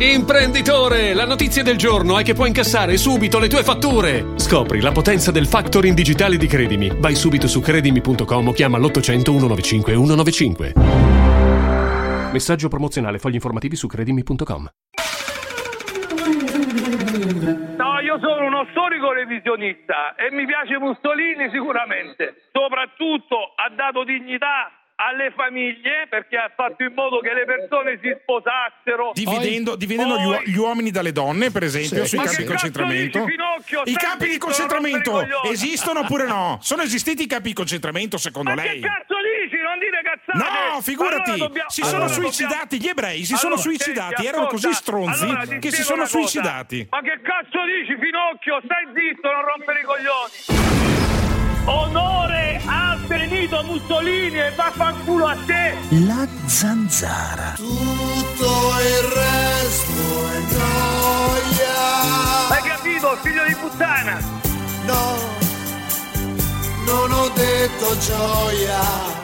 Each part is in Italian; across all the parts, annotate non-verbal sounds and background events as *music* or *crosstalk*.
Imprenditore, la notizia del giorno è che puoi incassare subito le tue fatture. Scopri la potenza del factoring digitale di Credimi. Vai subito su credimi.com o chiama l'800 195 195. Messaggio promozionale, fogli informativi su credimi.com. No, io sono uno storico revisionista e mi piace Mussolini sicuramente. Soprattutto ha dato dignità alle famiglie perché ha fatto in modo che le persone si sposassero. Dividendo, dividendo gli, uo- gli uomini dalle donne, per esempio, Sì. sui Ma campi che di cazzo concentramento. dici? I campi di concentramento esistono oppure no? *laughs* Sono esistiti i campi di concentramento secondo Ma lei? che cazzo dici? Non dite cazzate! No, figurati, Allora dobbiamo- si sono allora suicidati, gli ebrei si sono Allora, suicidati, senti, erano così stronzi allora che si sono suicidati. Ma che cazzo dici, Finocchio? Stai zitto, non rompere i coglioni! Onore al Benito Mussolini e vaffanculo a te! La zanzara. Tutto il resto è noia. Hai capito, figlio di puttana? No, non ho detto gioia.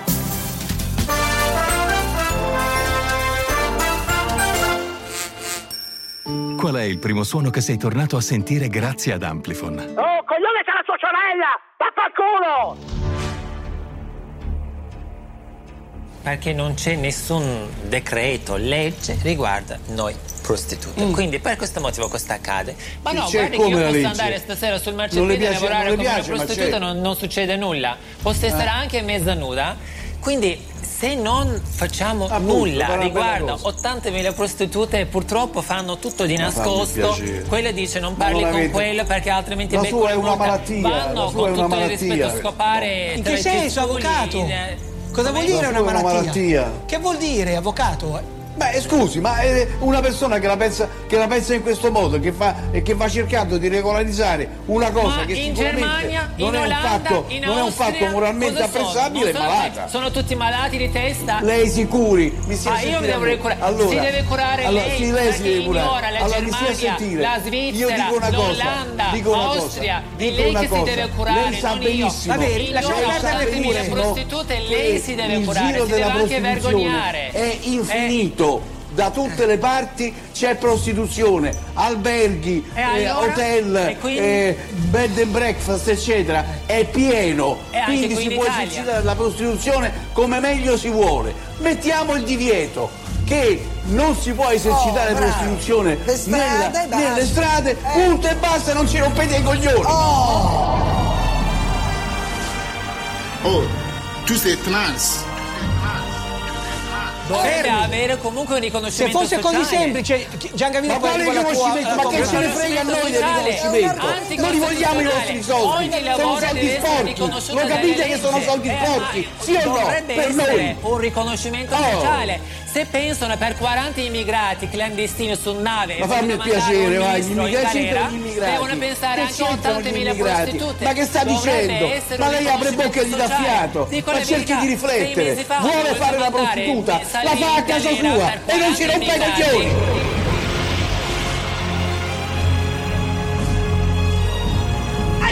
Qual è il primo suono che sei tornato a sentire grazie ad Amplifon? Oh, coglione c'è la sua sorella! Vaffanculo! perché non c'è nessun decreto, legge riguardo noi prostitute. Quindi per questo motivo questo accade. Ma no, C'è guardi che io posso legge. andare stasera sul marciapiede a piace- lavorare come piace, una prostituta, non, non succede nulla. Posso essere anche mezza nuda. Quindi se non facciamo Appunto, nulla riguardo bella 80.000 prostitute purtroppo fanno tutto di nascosto, quella dice non parli non con avete- quello perché altrimenti La becco sua è una malattia, Vanno con tutto il malattia. rispetto a scopare In che senso, avvocato? eh, Cosa vuol dire una malattia. Che vuol dire, avvocato? Beh, scusi, ma è una persona che la pensa, che la pensa in questo modo, che, fa, che va cercando di regolarizzare una cosa Ma che in Germania, non, in è un Olanda, fatto, in non è un Austria, fatto moralmente apprezzabile, è sono- malata. Sono tutti malati di testa. Lei si curi, mi stia Ma io mi devo curare. Allora, si deve curare allora, lei, sì, lei si deve curare. ignora la Allora, Germania, sentire. la Io Svizzera, dico una cosa, l'Olanda, dico una cosa, l'Austria. È lei che si cosa. deve curare, Lei sa non io. benissimo, Vabbè, lei lasciamo sa benissimo prostitute, lei si deve curare, si deve anche vergognare. È infinito. Da tutte le parti c'è prostituzione, alberghi, E eh, hotel, E quindi? eh, bed and breakfast, eccetera. È pieno. E Quindi qui si può Italia. esercitare la prostituzione come meglio si vuole. Mettiamo il divieto che non si può esercitare Oh, prostituzione Le strade, nella- nelle strade, Eh. punto e basta, non ci rompete i coglioni. Oh, tu sei trans. Dovrebbe avere comunque un Se riconoscimento fosse così sociale. semplice, Giangamino Ma quale tua- Ma che ce ne frega a noi del riconoscimento? Non li vogliamo i vostri soldi. Sono soldi sporchi. Lo capite che sono soldi sporchi? Sì o no? Per noi. un riconoscimento Oh. sociale. Se pensano per 40 immigrati clandestini su nave Ma fammi il piacere, vai, gli immigrati galera, gli immigrati. devono pensare Che anche a c'entrano gli 80.000 immigrati? prostitute. Ma che sta dicendo? Ma lei apre bocca e gli dà riconoscimento fiato. sociale. Dico Ma cerchi di riflettere. Vuole fare la prostituta, la fa a casa sua e non ci 40 rompe i coglioni. Ah,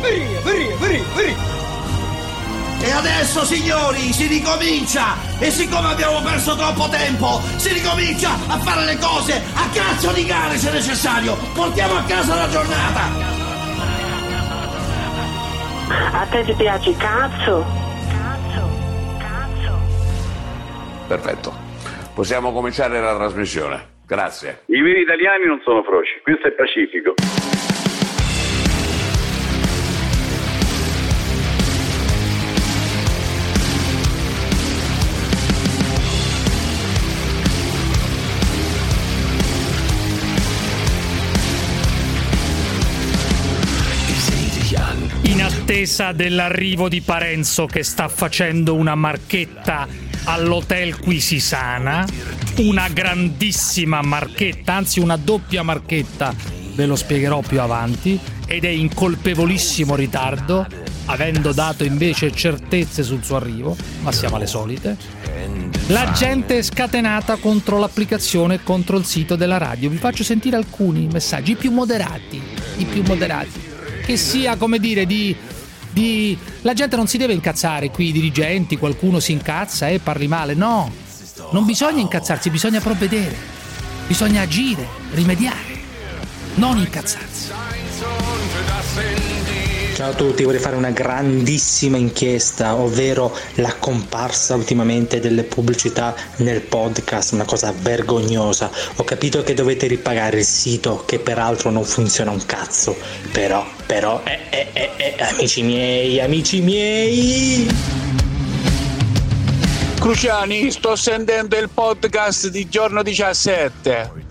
Vieni, vieni, vieni, vieni! E adesso, signori, si ricomincia! E siccome abbiamo perso troppo tempo, si ricomincia a fare le cose a cazzo di gare se necessario! Portiamo a casa la giornata! A te ti piace il cazzo? Perfetto. Possiamo cominciare la trasmissione. Grazie. I veri italiani non sono froci, questo è pacifico. Attesa dell'arrivo di Parenzo che sta facendo una marchetta all'hotel Quisisana, una grandissima marchetta, anzi una doppia marchetta, ve lo spiegherò più avanti, ed è in colpevolissimo ritardo, avendo dato invece certezze sul suo arrivo, ma siamo alle solite. La gente è scatenata contro l'applicazione e contro il sito della radio. Vi faccio sentire alcuni messaggi, i più moderati, i più moderati. Che sia, come dire, di di... La gente non si deve incazzare qui, i dirigenti, qualcuno si incazza e parli male. No, non bisogna incazzarsi, bisogna provvedere, bisogna agire, rimediare, non incazzarsi. Ciao a tutti, vorrei fare una grandissima inchiesta, ovvero la comparsa ultimamente delle pubblicità nel podcast, una cosa vergognosa. Ho capito che dovete ripagare il sito, che peraltro non funziona un cazzo, però, però, eh, eh, eh, eh, amici miei, amici miei! Cruciani, sto sentendo il podcast di giorno 17.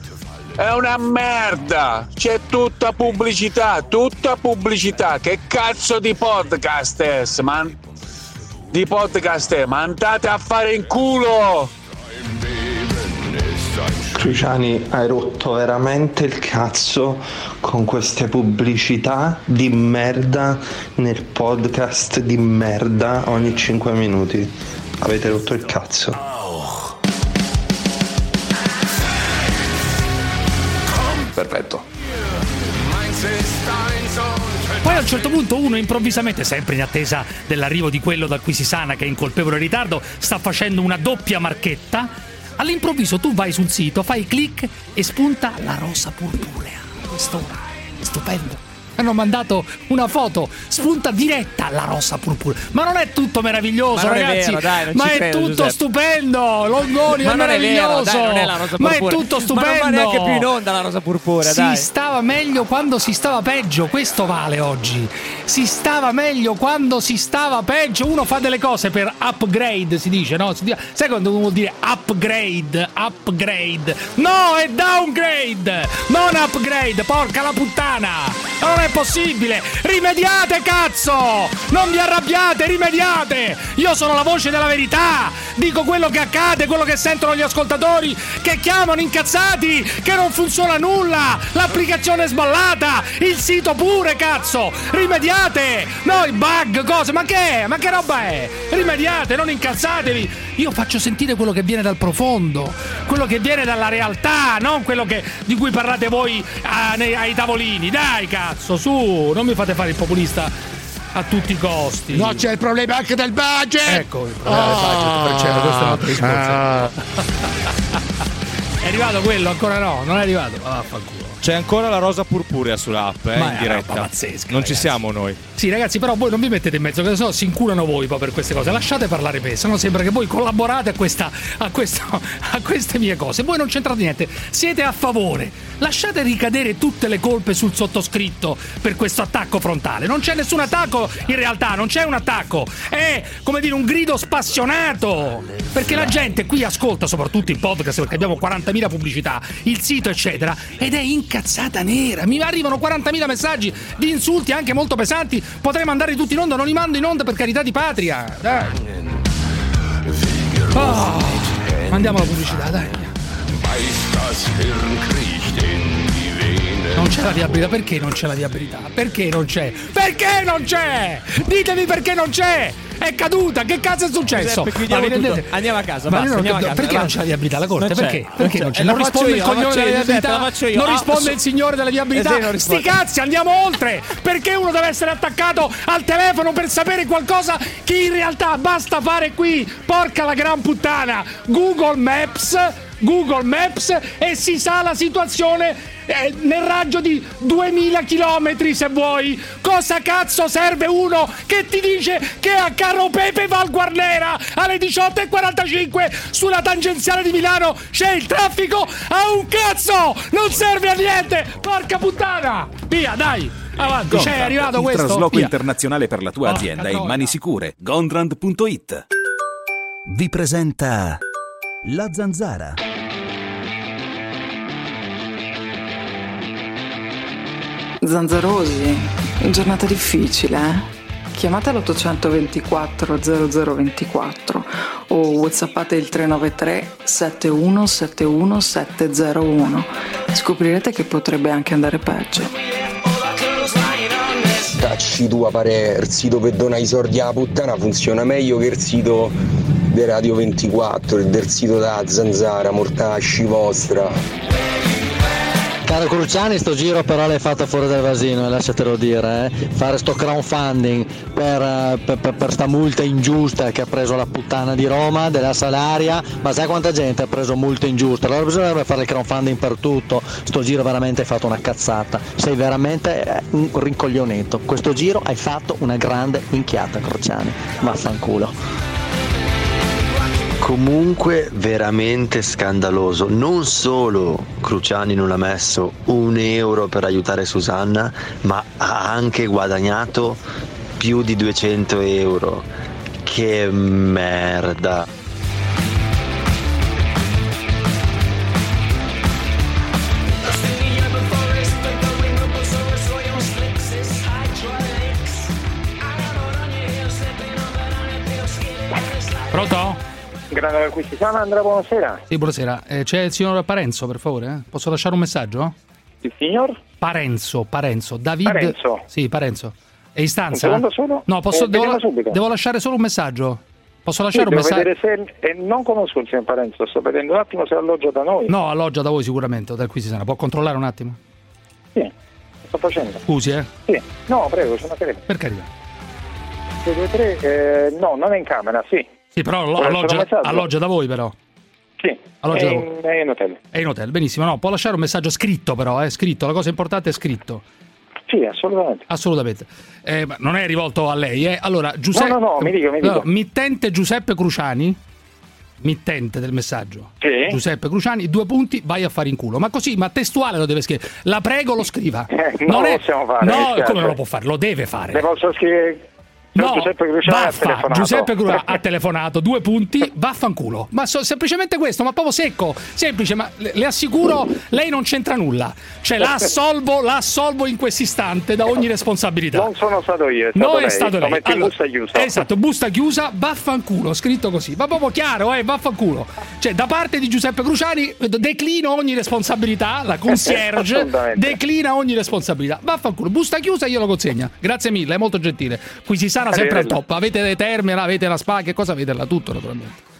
È una merda! C'è tutta pubblicità, tutta pubblicità. Che cazzo di podcast è? Man- di podcast è? Ma andate a fare in culo! Cruciani, hai rotto veramente il cazzo con queste pubblicità di merda nel podcast di merda ogni 5 minuti. Avete rotto il cazzo. Un certo punto uno improvvisamente, sempre in attesa dell'arrivo di quello da cui si sana che è in colpevole ritardo, sta facendo una doppia marchetta. All'improvviso tu vai sul sito, fai clic e spunta la rosa purpurea. Questo è stupendo. Hanno mandato una foto, spunta diretta la rosa purpurea. Ma non è tutto meraviglioso, Ma non è ragazzi. vero, dai, ma è credo, tutto Giuseppe. stupendo. Longoni Ma è non è vero, meraviglioso. dai, è ma è tutto Ma stupendo. non va neanche più in onda la rosa purpurea, si dai. stava meglio quando si stava peggio, questo vale oggi. Si stava meglio quando si stava peggio. Uno fa delle cose per upgrade, si dice, no? Si dice- Sai quando vuol dire upgrade? Upgrade. No, è downgrade! Non upgrade, porca la puttana! Ma Non è possibile! Rimediate, cazzo! Non vi arrabbiate, rimediate! Io sono la voce della verità! Dico quello che accade, quello che sentono gli ascoltatori che chiamano incazzati, che non funziona nulla! L'applicazione è sballata! Il sito pure, cazzo! Rimediate! No, i bug, cose, ma che è? Ma che roba è? Rimediate, non incazzatevi! Io faccio sentire quello che viene dal profondo, quello che viene dalla realtà, non quello che- di cui parlate voi ah, nei- ai tavolini. Dai, cazzo, su, non mi fate fare il populista a tutti i costi. No, c'è il problema anche del budget! Ecco, il problema del budget, per certo, questo è un altro discorso. Ah. È arrivato quello? Ancora no, non è arrivato. Ah, vaffanculo. C'è ancora la rosa purpurea sull'app, eh, Ma in diretta. pazzesca, non ci ragazzi. siamo noi. Sì, ragazzi, però voi non vi mettete in mezzo, che sennò si inculano voi poi per queste cose. Lasciate parlare me, sennò sembra che voi collaborate a, questa, a, questa, *laughs* a queste mie cose. Voi non c'entrate niente, siete a favore. Lasciate ricadere tutte le colpe sul sottoscritto per questo attacco frontale. Non c'è nessun attacco in realtà, non c'è un attacco. È come dire un grido spassionato. Perché la gente qui ascolta soprattutto il podcast perché abbiamo 40.000 pubblicità, il sito, eccetera, ed è incazzata nera. Mi arrivano 40.000 messaggi di insulti anche molto pesanti. Potrei mandarli tutti in onda, non li mando in onda per carità di patria. Dai. Oh, mandiamo la pubblicità, dai. Non c'è la viabilità, perché non c'è la viabilità? Perché non c'è? Perché non c'è? Ditemi perché non c'è! È caduta, che cazzo è successo? Giuseppe, Andiamo a casa, basta, non andiamo a casa, perché non c'è la viabilità? La corte? Perché? non Perché non c'è? Eh, Non la faccio risponde il faccio della viabilità? Non Ah, risponde il signore della viabilità? Eh. Sti cazzi, andiamo oltre! Perché uno deve essere attaccato al telefono per sapere qualcosa che in realtà basta fare qui? Porca la gran puttana! Google Maps Google Maps e si sa la situazione eh, nel raggio di 2000 km se vuoi. Cosa cazzo serve uno che ti dice che a Carro Pepe Val Guarnera alle 18.45 sulla tangenziale di Milano c'è il traffico? A un cazzo! Non serve a niente! Porca puttana! Via, dai! Avanti, c'è è arrivato il questo? trasloco Via. internazionale per la tua Porca azienda in mani sicure. Gondrand.it Vi presenta La Zanzara. Zanzarosi, giornata difficile, eh? Chiamate l'824 0024 o whatsappate il 393 7171 701. Scoprirete che potrebbe anche andare peggio. Dacci tua parere, il sito per donare i soldi alla puttana funziona meglio che il sito di Radio 24 e del sito da Zanzara, mortacci vostra. Caro Cruciani, sto giro però l'hai fatta fuori dal vasino, eh, lasciatelo dire, eh. Fare sto crowdfunding per, eh, per, per- per sta multa ingiusta che ha preso la puttana di Roma, della Salaria, ma sai quanta gente ha preso multe ingiuste? Allora bisognerebbe fare il crowdfunding per tutto, sto giro veramente hai fatto una cazzata, sei veramente eh, un rincoglionetto, questo giro hai fatto una grande minchiata Cruciani, vaffanculo. Comunque veramente scandaloso. Non solo Cruciani non ha messo un euro per aiutare Susanna, ma ha anche guadagnato più di 200 euro. Che merda. Pronto? Grande si chiama Andrea, buonasera. Sì, buonasera. Eh, c'è il signor Parenzo, per favore? eh? Posso lasciare un messaggio? Il signor? Parenzo, Parenzo. David... Parenzo. Sì, Parenzo. È in stanza? Un secondo solo? No, posso, Eh, devo, devo lasciare solo un messaggio. Posso Sì, lasciare un devo messaggio? se... eh, non conosco il signor Parenzo, sto vedendo un attimo se alloggia da noi. No, alloggia da voi sicuramente, Hotel Quisisana. Può controllare un attimo? Sì, sto facendo. Scusi, eh? Sì, no, prego, sono mancherebbe. Per carità. 6, 2, 3, eh, no, non è in camera, sì. Sì, però alloggia, alloggia da voi, però. Sì, Alloggia è da in, voi. è in hotel. È in hotel, benissimo. No, può lasciare un messaggio scritto, però, eh? Scritto. La cosa importante è scritto. Sì, assolutamente. Assolutamente. Eh, non è rivolto a lei, eh? Allora, Giuseppe. No, no, no, mi dica, mi dica. Mittente Giuseppe Cruciani. Mittente del messaggio. Sì. Giuseppe Cruciani, due punti, vai a fare in culo. Ma così, ma testuale lo deve scrivere. La prego, lo scriva. Eh, non lo possiamo fare, No, spiace. come non lo può fare? Lo deve fare. Le posso scrivere... No, Giuseppe Cruciani ha telefonato. Giuseppe Cruciani ha telefonato, due punti, vaffanculo. Ma so- semplicemente questo, ma proprio secco, semplice, ma le, le assicuro, lei non c'entra nulla. Cioè, la assolvo, la assolvo in questo istante da ogni responsabilità. Non sono stato io, è stato No, lei. è stato lei. Allora, busta chiusa. Esatto, busta chiusa, vaffanculo, scritto così. Ma proprio chiaro, eh, vaffanculo. Cioè, da parte di Giuseppe Cruciani declino ogni responsabilità, la *laughs* concierge declina ogni responsabilità. Vaffanculo, busta chiusa io lo consegna. Grazie mille, è molto gentile. Qui si sempre al top. Avete le terme, avete la spa, che cosa avete là? Tutto naturalmente.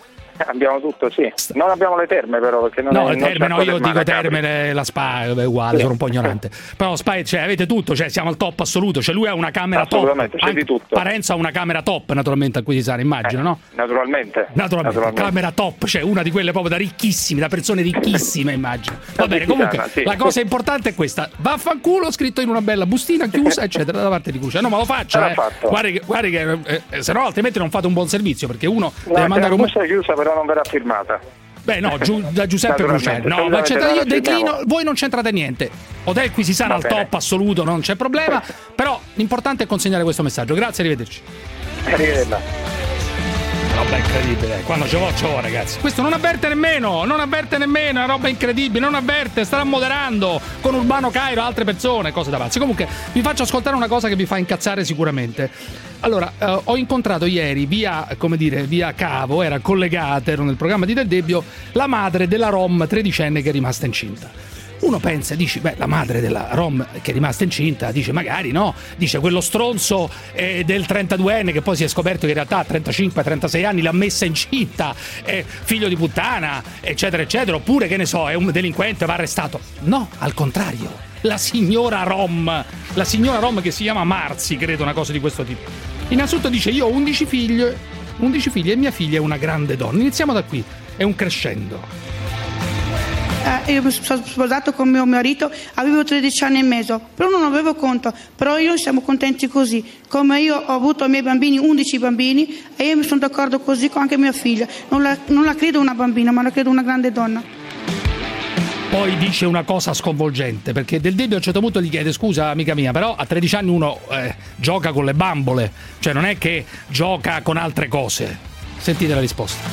Abbiamo tutto, sì. Non abbiamo le terme però, perché non No, è, le terme no, io dico terme, le- la spa è uguale, Sì. sono un po' ignorante. *laughs* Però spa, cioè, avete tutto, cioè siamo al top assoluto. Cioè, lui ha una camera top. Assolutamente, c'è di tutto. Parenzo ha una camera top, naturalmente, a cui si sa, immagino, no? Naturalmente. Naturalmente, camera top, cioè una di quelle proprio da ricchissimi, da persone ricchissime, immagino. *laughs* Va bene, comunque, sì. la cosa importante è questa: vaffanculo scritto in una bella bustina chiusa, eccetera, da parte di Crucia. No, ma lo faccia, Sarà eh. Guardi che, guardi che eh, eh, se no, altrimenti non fate un buon servizio, perché uno No, deve mandare busta chiusa però non verrà firmata. Beh, no, giù- da Giuseppe Cruciani. No, ma c'entra- io declino, voi non c'entrate niente. Hotel qui si Va al top assoluto, non c'è problema. Però l'importante è consegnare questo messaggio. Grazie, arrivederci. Arrivederla. Roba incredibile, eh. quando ce l'ho, ce l'ho, ragazzi. Questo non avverte nemmeno, non avverte nemmeno, è una roba incredibile, non avverte, starà moderando con Urbano Cairo, altre persone, cose da pazzi. Comunque, vi faccio ascoltare una cosa che vi fa incazzare sicuramente. Allora, eh, ho incontrato ieri via, come dire, via cavo, era collegata, ero nel programma di Del Debbio, la madre della Rom tredicenne che è rimasta incinta. Uno pensa, dici, beh, la madre della Rom che è rimasta incinta, dice magari no, dice quello stronzo eh, del 32enne che poi si è scoperto che in realtà a 35-36 anni l'ha messa incinta, è figlio di puttana, eccetera, eccetera, oppure che ne so, è un delinquente, va arrestato. No, al contrario, la signora Rom, la signora Rom che si chiama Marzi, credo, una cosa di questo tipo. Innanzitutto dice, io ho 11 figli, 11 figli e mia figlia è una grande donna. Iniziamo da qui, è un crescendo. Eh, io mi sono sposato con mio marito, avevo 13 anni e mezzo, però non avevo conto, però io siamo contenti così, come io ho avuto i miei bambini, 11 bambini, e io mi sono d'accordo così con anche mia figlia, non la, non la credo una bambina, ma la credo una grande donna. Poi dice una cosa sconvolgente, perché Del Debbio a un certo punto gli chiede scusa amica mia, però a 13 anni uno eh, gioca con le bambole, cioè non è che gioca con altre cose. Sentite la risposta.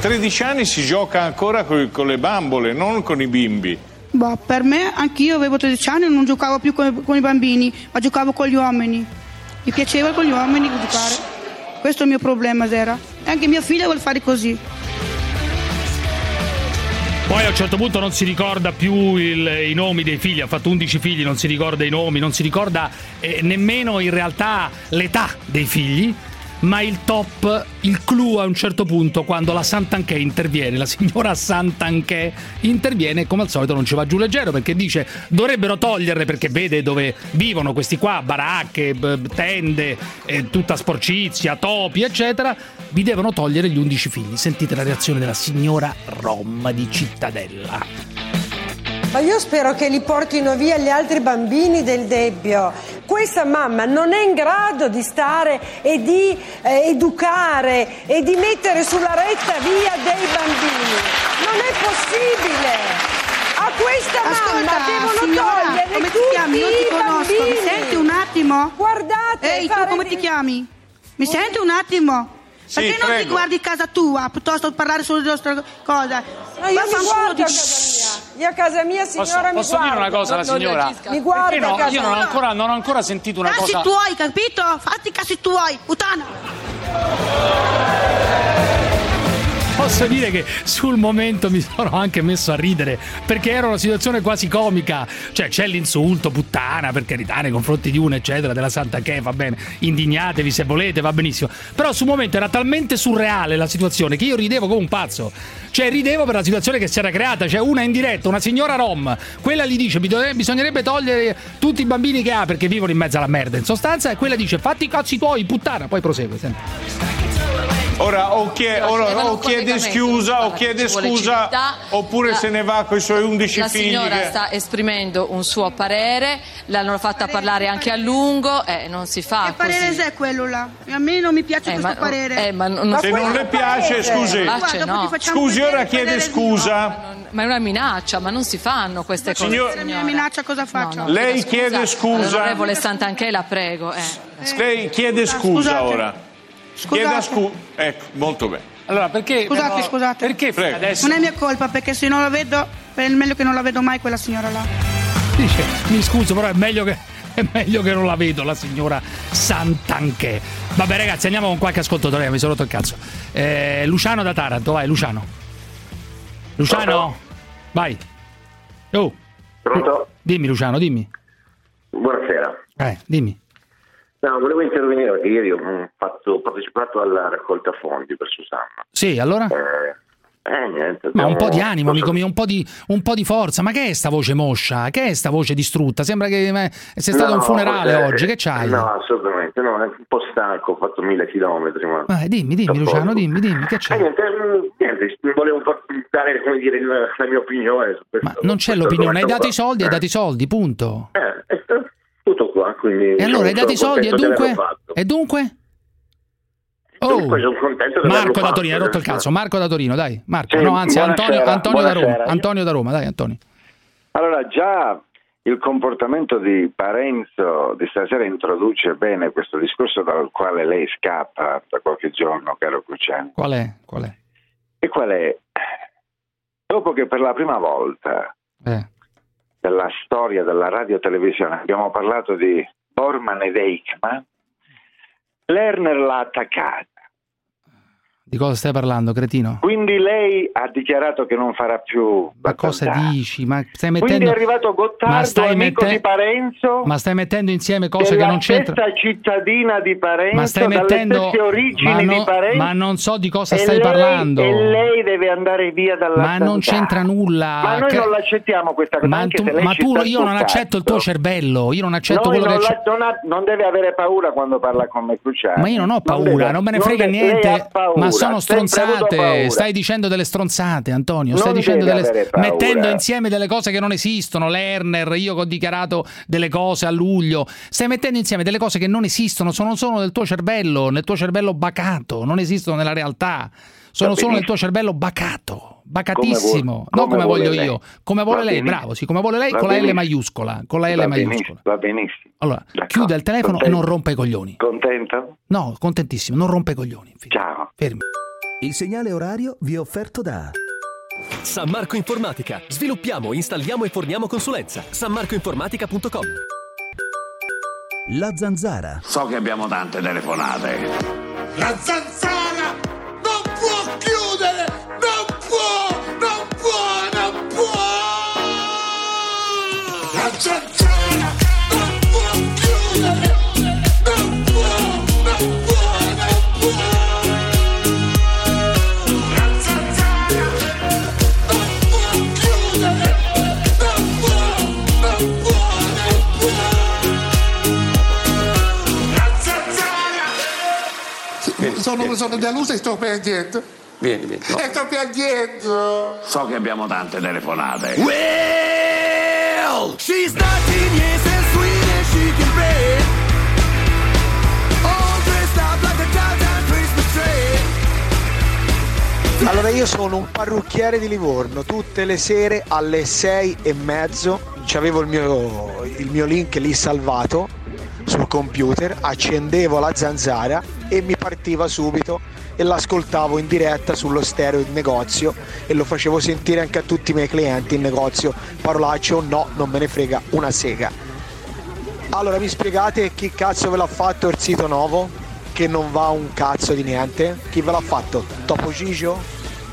13 anni si gioca ancora coi- con le bambole, non con i bimbi. Boh, per me, anch'io avevo 13 anni e non giocavo più con, con i bambini, ma giocavo con gli uomini. Mi piaceva con gli uomini giocare. Questo è il mio problema, Zera. E anche mia figlia vuole fare così. Poi a un certo punto non si ricorda più il- i nomi dei figli, ha fatto 11 figli, non si ricorda i nomi, non si ricorda eh, nemmeno in realtà l'età dei figli. ma il top, il clou a un certo punto, quando la Santanché interviene, la signora Santanché interviene, come al solito non ci va giù leggero perché dice dovrebbero toglierle perché vede dove vivono questi qua, baracche, tende, eh, tutta sporcizia, topi, eccetera. Vi devono togliere gli 11 figli. Sentite la reazione della signora Rom di Cittadella. Ma io spero che li portino via gli altri bambini del Debbio. Questa mamma non è in grado di stare e di eh, educare e di mettere sulla retta via dei bambini. Non è possibile. A questa mamma Ascolta, devono signora, togliere come ti tutti chiami? Non ti i conosco, mi bambini. senti un attimo? Guardate, Ehi, tu come di- ti chiami? Mi senti un attimo? Sì, Perché non ti guardi casa tua piuttosto che parlare solo di nostra cosa? No, io mi Vaffanculo guardo di- a casa mia. Io a casa mia, signora, mi posso dire guardo. una cosa alla signora? Mi guarda Perché no? a casa Io non ho mia. ancora, non ho ancora sentito una Cazzi cosa. tuoi, capito? Fatti i cazzi tuoi, puttana! Posso dire che sul momento mi *laughs* sono anche messo a ridere perché era una situazione quasi comica. Cioè, c'è l'insulto, puttana, per carità, nei confronti di una, eccetera, della Santa Che, va bene, indignatevi se volete, va benissimo. Però sul momento era talmente surreale la situazione che io ridevo come un pazzo. Cioè, ridevo per la situazione che si era creata. Cioè, una in diretta, una signora Rom, quella gli dice: "Mi dove- bisognerebbe togliere tutti i bambini che ha perché vivono in mezzo alla merda, in sostanza, e quella dice: fatti i cazzi tuoi, puttana. Poi prosegue, sempre. Ora o, chie- No, ora, o chiede scusa, o chiede scusa, civiltà. oppure La- se ne va con i suoi 11 La figli. signora che- sta esprimendo un suo parere, l'hanno fatta parlare anche a lungo, eh, non si fa Che parere così. è quello là? A me non mi piace Eh, questo ma- parere. eh, ma non- Se non le piace, scusi. Guarda, no. Scusi, vedere ora il chiede scusa. Ma è una minaccia, ma non si fanno queste cose. Signor- Se mi minaccia cosa faccio? no, Lei chiedo chiede scusa. All'onorevole Santanché, la prego. eh. Lei chiede scusa scusate. ora. Chieda scusa. Ecco, molto bene. Allora, perché. Scusate, però- scusate. Perché Prego. adesso. Non è mia colpa perché se non la vedo, è meglio che non la vedo mai quella signora là. Dice, mi scuso, però è meglio che, è meglio che non la vedo, la signora Santanché. Vabbè, ragazzi, andiamo con qualche ascoltatore, mi sono rotto il cazzo. Eh, Luciano da Taranto, vai, Luciano. Luciano, vai. Oh, Pronto? dimmi, Luciano, dimmi. Buonasera. Eh, dimmi. No, volevo intervenire perché ieri ho mm, fatto- ho partecipato alla raccolta fondi per Susanna. Sì, allora? Eh, eh, niente. Ma un po' di animo, amico mio, un po' di, un po' di forza. Ma che è sta voce moscia? Che è sta voce distrutta? Sembra che eh, sei stato a un No, funerale eh, oggi. Che c'hai? No, assolutamente, no, è un po' stanco, ho fatto mille chilometri. Ma... Eh, dimmi, dimmi, Luciano, dimmi, dimmi, che Eh, c'è? niente, mm, niente, volevo dare come dire, la mia opinione su questo. Ma non c'è l'opinione, hai dato i soldi, hai Eh, dato i soldi, punto. eh, eh, tutto qua, quindi... E allora hai dato i soldi e dunque? E dunque? Oh, sono contento di Marco da Torino, hai rotto il cazzo. Marco da Torino, dai. Marco, Sì, no, anzi, Antonio, Antonio da Roma. Antonio da Roma, dai, Antonio. Allora, già il comportamento di Parenzo di stasera introduce bene questo discorso dal quale lei scappa da qualche giorno, caro Cruciani. Qual è? Qual è? E qual è? Dopo che per la prima volta Eh. della storia della radio-televisione abbiamo parlato di Borman ed Eichmann, Lerner l'ha attaccata. Di cosa stai parlando, cretino? Quindi lei ha dichiarato che non farà più Ma cosa dici? Ma stai Quindi mettendo. è arrivato Gottardo, Ma stai amico mette- di Parenzo, Ma stai mettendo insieme cose che non c'entrano. stessa cittadina di Parenzo, Ma stai mettendo. origini Ma, di no- Parenzo. ma non so di cosa stai lei- parlando. E lei deve andare via dalla Ma non c'entra nulla. Ma noi Che- non l'accettiamo questa cosa. Ma, tu- ma tu, io non accetto il tuo cervello. Io non accetto Noi quello non, che. la- non ha- non deve avere paura quando parla con me Cruciani. Ma io non ho paura, deve- non me ne frega niente. Ma sono stronzate. Stai dicendo delle stronzate, Antonio. Stai Non dicendo deve delle. mettendo insieme delle cose che non esistono. Lerner, io che ho dichiarato delle cose a luglio. Stai mettendo insieme delle cose che non esistono, sono solo nel tuo cervello, nel tuo cervello bacato, non esistono nella realtà. Sono solo nel tuo cervello bacato, bacatissimo. Come vuole- non come come voglio lei. io, come vuole Va lei, benissimo. bravo, sì, come vuole lei Va con la L maiuscola, con la L Va maiuscola. benissimo, va benissimo. Allora, chiude il telefono e Contento. non rompe i coglioni. Contento? No, contentissimo, non rompe i coglioni. Ciao. Fermi. Il segnale orario vi è offerto da San Marco Informatica. Sviluppiamo, installiamo e forniamo consulenza. sanmarcoinformatica.com La Zanzara. So che abbiamo tante telefonate. La zanzara sono delusa e sto piangendo. Vieni, vieni. E sto piangendo. So che abbiamo tante telefonate. Well, she's 19 years as sweet as she can be. All dressed up like a downtown Christmas tree. Allora io sono un parrucchiere di Livorno, tutte le sere alle sei e mezzo avevo il mio, il mio link lì salvato sul computer, accendevo la zanzara e mi partiva subito e l'ascoltavo in diretta sullo stereo in negozio e lo facevo sentire anche a tutti i miei clienti in negozio. Parolaccio no, non me ne frega una sega. Allora mi spiegate chi cazzo ve l'ha fatto il sito nuovo? Che non va un cazzo di niente? Chi ve l'ha fatto? Topo Gigio?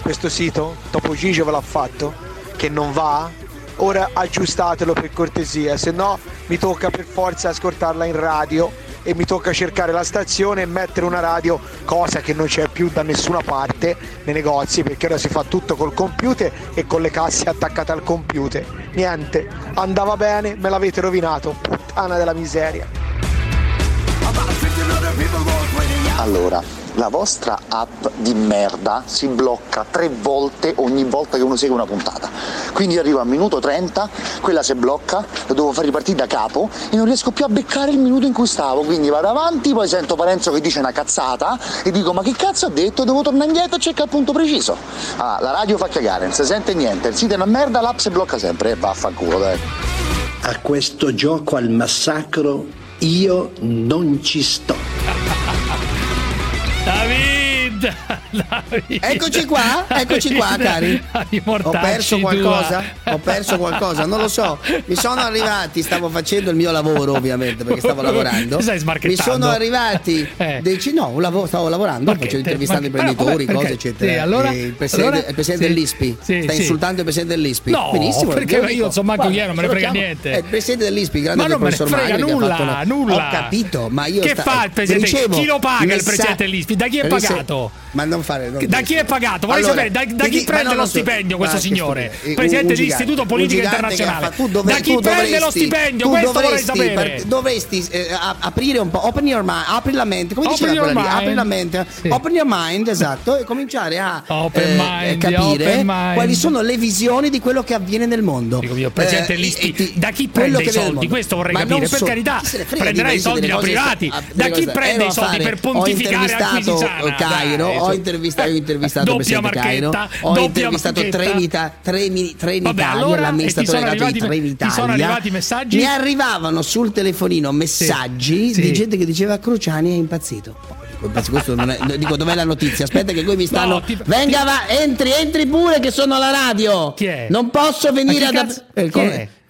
Questo sito? Topo Gigio ve l'ha fatto? Che non va? Ora aggiustatelo per cortesia, se no mi tocca per forza ascoltarla in radio e mi tocca cercare la stazione e mettere una radio, cosa che non c'è più da nessuna parte nei negozi perché ora si fa tutto col computer e con le casse attaccate al computer. Niente, andava bene, me l'avete rovinato, puttana della miseria. Allora, la vostra app di merda si blocca tre volte ogni volta che uno segue una puntata. Quindi arrivo al minuto 30, quella si blocca, lo devo far ripartire da capo e non riesco più a beccare il minuto in cui stavo. Quindi vado avanti, poi sento Parenzo che dice una cazzata e dico ma che cazzo ha detto? Devo tornare indietro e cercare il punto preciso. Ah, la radio fa cagare, non si sente niente, il sito è una merda, l'app si blocca sempre e vaffanculo dai. A questo gioco al massacro io non ci sto. Está bien. David! David! Eccoci qua, eccoci qua, cari. Ho perso qualcosa? Ho perso qualcosa, non lo so. Mi sono *laughs* arrivati, stavo facendo il mio lavoro, ovviamente, perché stavo lavorando. Mi sono arrivati Eh. dei no, stavo lavorando, che facevo te- intervistando imprenditori, ah, vabbè, cose, perché? eccetera. Sì, allora- il presidente, allora- il presidente sì, dell'ISPI sì, sta insultando il presidente dell'ISPI. No, Benissimo, perché io manco Guarda, chi era, non me ne frega niente. È il presidente dell'ISPI, grande Ma non me ne professor frega ha nulla, nulla. Ho capito, ma io Che sta- fa il presidente? Chi lo paga il presidente dell'ISPI? Da chi è pagato? Ma non fare. non Da chi è pagato? Vorrei Allora, sapere da, da di chi ma prende lo lo so. stipendio questo signore? Un Presidente dell'Istituto Politico Internazionale. dove- da chi prende lo stipendio? Questo vorrei sapere. par- dovresti eh, a- aprire un po', open your mind, apri la mente, come Open diceva quella apri la mente, Sì. open your mind, esatto, e cominciare a eh, mind, capire open mind. quali sono le visioni di quello che avviene nel mondo. Dico io, presidente Eh, dell'ISPI, ti- da chi prende i soldi? Questo vorrei Ma capire. non Per carità, chi di i soldi da privati. Da chi prende i a soldi per pontificare Acquisisana? Cairo, Dai, ho su. intervistato, ho intervistato Doppia presidente Cairo, marchetta, ho intervistato. Trenita, Treni, Trenitalia, allora, l'amministratore ti delegato di arrivati- ti sono Trenitalia. arrivati messaggi? Mi arrivavano sul telefonino messaggi Sì. di gente che diceva Cruciani è impazzito. Dico, questo non è- dico dov'è la notizia? Aspetta che qui mi stanno No, ti- Venga va, entri, entri pure che sono alla radio. Non posso venire ad cazzo- eh,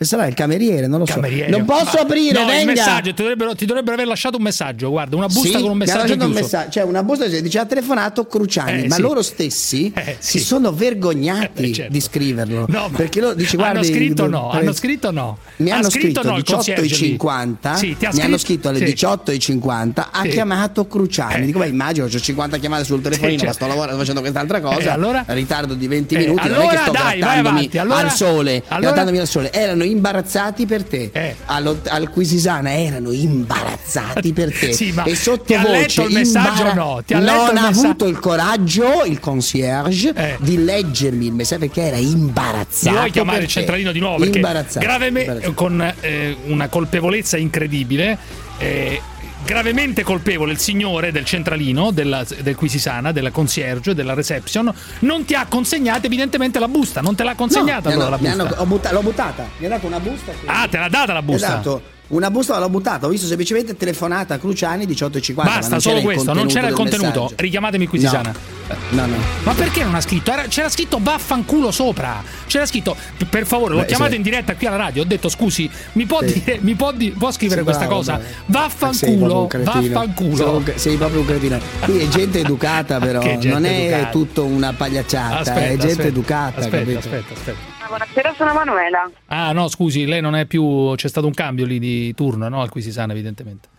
sarà il cameriere, non lo so. Cameriere. Non posso Ma- aprire, no, il venga. messaggio ti dovrebbero, ti dovrebbero aver lasciato un messaggio. Guarda, una busta Sì, con un messaggio lasciato un chiuso. messaggio, cioè una busta che dice ha telefonato Cruciani, Eh, ma sì. loro stessi Eh, si sì. sono vergognati Eh, certo. di scriverlo. No, perché loro dice hanno guardi, scritto no, eh, hanno scritto no. Mi Ha hanno scritto no lì. 18.50 Sì, Mi hanno scritto- alle sì. 18.50 Ha chiamato Cruciani Eh. Dico beh immagino Ho 50 chiamate sul telefonino Sì, Ma certo. sto lavorando facendo quest'altra cosa Eh, allora? Ritardo di 20 Eh, minuti Non è che sto grattandomi al sole Grattandomi al sole Erano imbarazzati per te Eh. Allo- Al Quisisana erano imbarazzati per te *laughs* Sì, ma E ti sottovoce ha letto il messaggio o imbara- no? Ti ha Non ha messa- avuto il coraggio Il concierge Eh. Di leggermi il messaggio Perché era imbarazzato vuoi chiamare il centralino di nuovo? Perché Imbarazzato, graveme- imbarazzato. con eh, una colpevolezza incredibile. eh, gravemente colpevole il signore del centralino della, del Quisisana, della concierge, della reception, non ti ha consegnato evidentemente la busta, non te l'ha consegnata No, allora hanno- la busta. hanno- ho butta- l'ho buttata. Mi ha dato una busta. Ah, te l'ha data la busta? Esatto. Una busta l'ho buttata, ho visto semplicemente telefonata a Cruciani 18.50. ma Basta, solo questo, non c'era il contenuto. messaggio. Richiamatemi Quisisana. No. No, no. Ma perché non ha scritto? Era- c'era scritto vaffanculo sopra. C'era scritto, per favore, l'ho Beh, chiamato sì. in diretta qui alla radio. Ho detto, scusi, mi può, Sì. dire, mi può, di- può scrivere Sì, questa bravo, cosa? bravo. Vaffanculo. Sei, vaffanculo. sei proprio un cretino. Qui è gente *laughs* educata, però. Gente non è educata. tutto una pagliacciata, Aspetta, è gente aspetta, educata. Aspetta, aspetta, aspetta. Buonasera, sono Manuela. Ah, no, scusi, lei non è più. C'è stato un cambio lì di turno, no? Al Quisisana, evidentemente.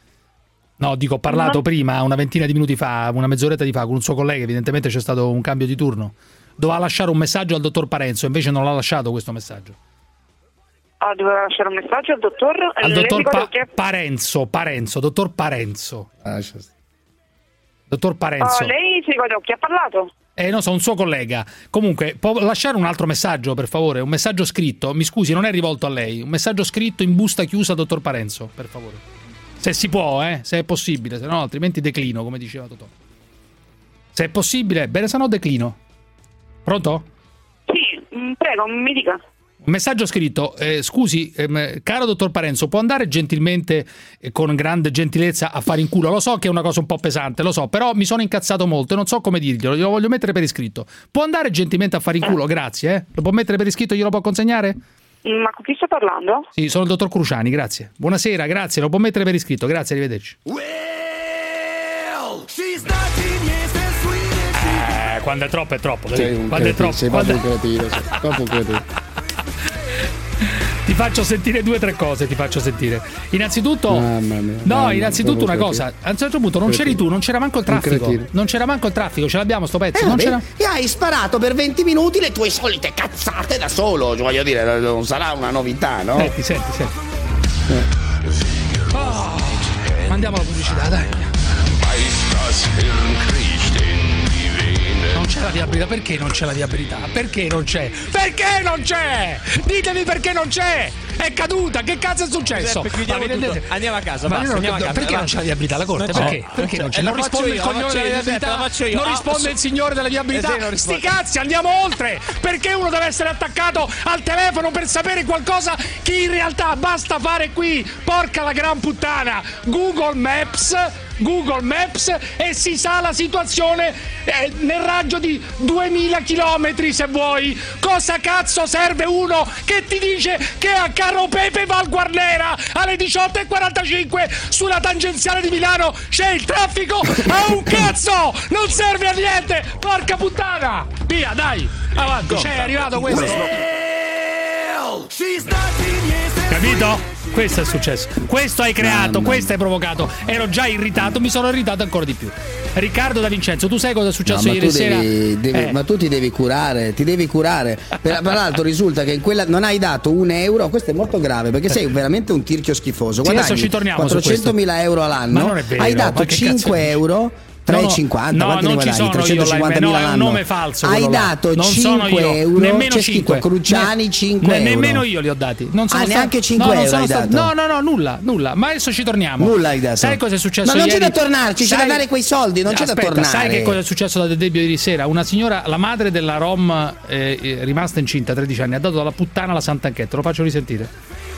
No, dico, ho parlato No. prima, una ventina di minuti fa, una mezz'oretta di fa, con un suo collega. Evidentemente c'è stato un cambio di turno. Doveva lasciare un messaggio al dottor Parenzo, invece non l'ha lasciato questo messaggio. Oh, devo lasciare un messaggio al dottor. Al Le dottor Pa- che- Parenzo, Parenzo, dottor Parenzo. Ah, stare. Dottor Parenzo. Oh, lei si ricorda chi ha parlato? Eh, non so, un suo collega. Comunque, può lasciare un altro messaggio, per favore? Un messaggio scritto. Mi scusi, non è rivolto a lei. Un messaggio scritto in busta chiusa, dottor Parenzo, per favore. Se si può, eh? Se è possibile, se no altrimenti declino, come diceva Totò. Se è possibile, bene, se no declino. Pronto? Sì, mm, prego, mi dica. Un messaggio scritto, eh, scusi, ehm, caro dottor Parenzo, può andare gentilmente, eh, con grande gentilezza, a fare in culo? Lo so che è una cosa un po' pesante, lo so, però mi sono incazzato molto e non so come dirglielo, glielo voglio mettere per iscritto. Può andare gentilmente a fare in culo? Grazie, eh? Lo può mettere per iscritto, glielo può consegnare? Ma con chi sto parlando? Sì, sono il dottor Cruciani, grazie. Buonasera, grazie, lo può mettere per iscritto, grazie, arrivederci. Eh, quando è troppo è troppo, Sei capito? un quando è cretino, troppo. sei quando un cretino, sei proprio un cretino. Ti faccio sentire due o tre cose, ti faccio sentire. Innanzitutto Mamma mia, No, mamma, innanzitutto una cosa, a un certo punto non c'eri Cretino. tu, non c'era manco il traffico. Non c'era manco il traffico, ce l'abbiamo sto pezzo, Eh, non c'era e hai sparato per 20 minuti le tue solite cazzate da solo. Cioè, voglio dire, non sarà una novità, no? Senti, senti, senti. Oh, mandiamo la pubblicità, dai. La viabilità, perché non c'è la viabilità? Perché non c'è? Perché non c'è? Ditemi perché non c'è! È caduta, che cazzo è successo? Giuseppe. Andiamo a casa, Ma basta, andiamo a casa, perché non c'è la viabilità la corte? Perché? Perché non c'è? Eh, Non risponde io, il faccio della viabilità? Non risponde il signore della viabilità? Eh Sti cazzi, andiamo oltre! Perché uno deve essere attaccato al telefono per sapere qualcosa che in realtà basta fare qui? Porca la gran puttana! Google Maps Google Maps e si sa la situazione eh, nel raggio di 2000 km se vuoi. Cosa cazzo serve uno che ti dice che a Carro Pepe Val Guarnera alle 18.45 sulla tangenziale di Milano c'è il traffico? A un cazzo! Non serve a niente! Porca puttana! Via, dai! Avanti, c'è arrivato questo. Capito? Questo è successo. Questo hai creato, questo hai provocato. Ero già irritato, mi sono irritato ancora di più. Riccardo Da Vincenzo, tu sai cosa è No, successo ma, ieri sera? devi, devi- Eh. ma tu ti devi curare, ti devi curare. Per, tra l'altro risulta che in quella non hai dato un euro, questo è molto grave perché sei veramente un tirchio schifoso. Sì, adesso ci torniamo su 400.000 euro all'anno, Ma non è vero, hai dato che cazzo 5 dici? euro. No, no, 3,50 no, ne non ci sono io 350 live, no, è un nome falso Hai dato Non sono 5 io, euro, nemmeno c'è 5. scritto Cruciani 5 Ne- euro. Nemmeno io li ho dati. Non sono Ah, neanche 5 no, non euro sono dato? No, no, no, nulla, nulla. Ma adesso ci torniamo. Nulla hai dato. Sai cosa è successo Ma non c'è ieri? da tornarci, c'è da dare quei soldi, non c'è da tornare. Sai che cosa è successo da Debbio ieri sera? Una signora, la madre della Rom eh, eh, rimasta incinta a 13 anni, ha dato dalla puttana la Sant'Anchetta. Lo faccio risentire.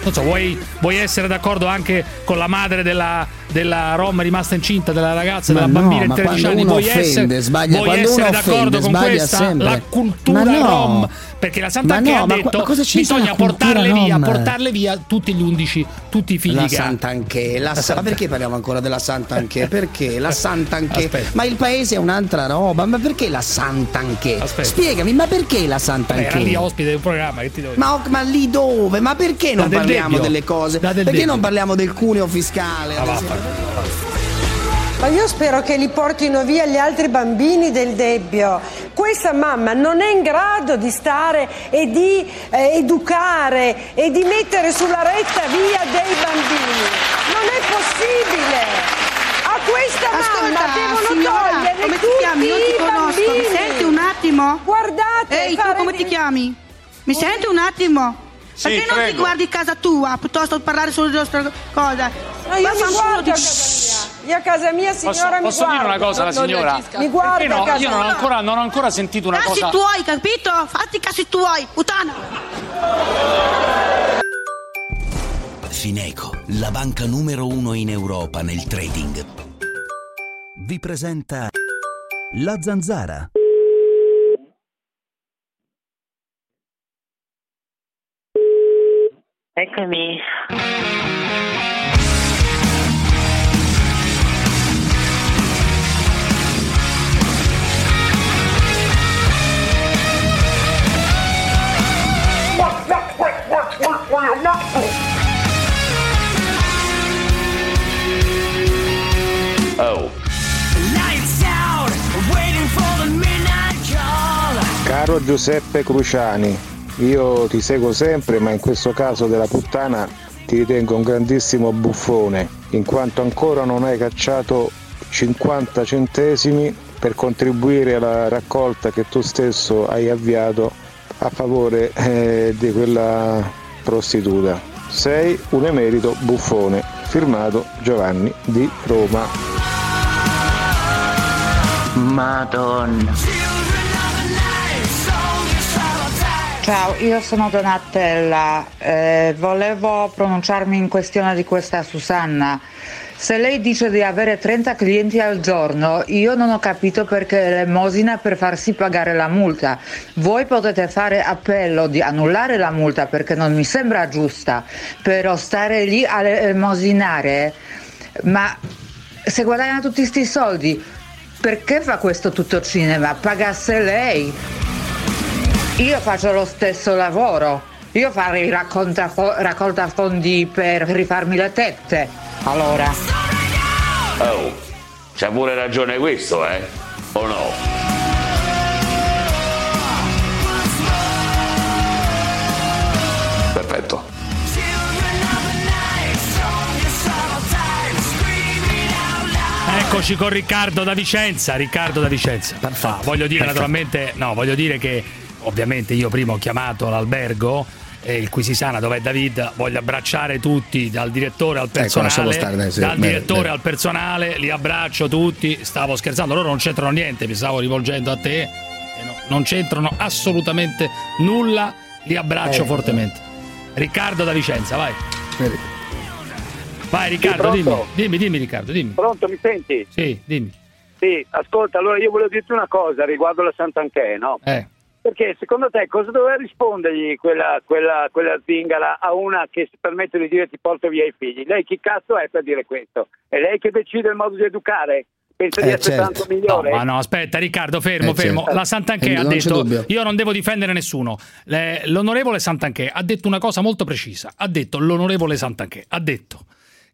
Non so, vuoi, vuoi essere d'accordo anche con la madre della, della Rom rimasta incinta, della ragazza, Ma della no, bambina di ma 13 quando anni? uno Vuoi offende, essere, sbaglia. vuoi Quando essere uno d'accordo offende, con sbaglia questa? sempre. La cultura Ma no. Rom. Perché la Sant'Anchetta Ma no, ha ma detto ma c'entra bisogna portarle via, Rom? portarle via tutti gli 11, tutti i figli La che ha. Sant'Anché, la La Sa- Santa- ma perché parliamo ancora della Sant'Anché? Perché la Sant'Anché? Aspetta. Ma il paese è un'altra roba, ma perché la Sant'Anché? Aspetta. Spiegami, ma perché la Beh, Sant'Anché? era lì ospite del programma, che ti devo dire? Ma, ma lì dove? Ma perché non del parliamo delle cose? Perché non parliamo del cuneo fiscale? Ah? Ma io spero che li portino via gli altri bambini del Debbio. Questa mamma non è in grado di stare e di eh, educare e di mettere sulla retta via dei bambini. Non è possibile. A questa mamma Ascolta, devono signora, togliere come ti tutti chiami? Non i ti conosco. bambini. Mi senti un attimo? Guardate, Ehi, tu come di- ti chiami? Mi senti un attimo? Sì, Perché non ti prego. guardi casa tua piuttosto che parlare solo di nostre cose? Ma io mi guardo di- a casa mia. Io a casa mia, Posso, signora, mi posso dire guardo. una cosa alla Non- non signora? reagisca. Mi guarda Perché no, io non ho, mia. ancora, non ho ancora sentito una Cazzi cosa. tuoi, capito? Fatti i cazzi tuoi, puttana! Fineco, la banca numero uno in Europa nel trading. Vi presenta La Zanzara. Eccomi. Oh. Caro Giuseppe Cruciani, io ti seguo sempre, ma in questo caso della puttana ti ritengo un grandissimo buffone, in quanto ancora non hai cacciato 50 centesimi per contribuire alla raccolta che tu stesso hai avviato a favore eh, di quella prostituta. Sei un emerito buffone, firmato Giovanni di Roma. Madonna. Ciao, io sono Donatella, eh, volevo pronunciarmi in questione di questa Susanna. Se lei dice di avere 30 clienti al giorno, io non ho capito perché l'emosina per farsi pagare la multa. Voi potete fare appello di annullare la multa perché non mi sembra giusta, però stare lì a emosinare, ma se guadagna tutti questi soldi, perché fa questo tutto cinema? Pagasse lei. Io faccio lo stesso lavoro. Io farei raccolta, raccolta fondi per rifarmi le tette. Allora. Oh, c'ha pure ragione questo, eh? O no? Perfetto. Eccoci con Riccardo da Vicenza. Riccardo da Vicenza. Ah, voglio dire Perfetto. naturalmente, no, voglio dire che ovviamente io prima ho chiamato l'albergo. E il Quisisana dove è David voglio abbracciare tutti dal direttore al Ecco, personale stare, dai, sì. dal Bene, direttore bene. al personale li abbraccio tutti stavo scherzando loro non c'entrano niente mi stavo rivolgendo a te no, non c'entrano assolutamente nulla li abbraccio Eh, fortemente Riccardo da Vicenza vai vai Sì, Riccardo pronto? dimmi dimmi dimmi Riccardo dimmi Pronto, mi senti? sì dimmi Sì, ascolta, allora io volevo dirti una cosa riguardo la Sant'Anché, no? Eh. Perché secondo te cosa doveva rispondergli quella, quella, quella zingara a una che si permette di dire ti porto via i figli? Lei chi cazzo è per dire questo? È lei che decide il modo di educare? Pensa di Eh, essere certo. tanto migliore? No, ma no, aspetta, Riccardo, fermo, Eh, fermo. certo. La Sant'Anché Eh, ha detto. Io non devo difendere nessuno. Le- l'onorevole Sant'Anché ha detto una cosa molto precisa. Ha detto: L'onorevole Sant'Anché ha detto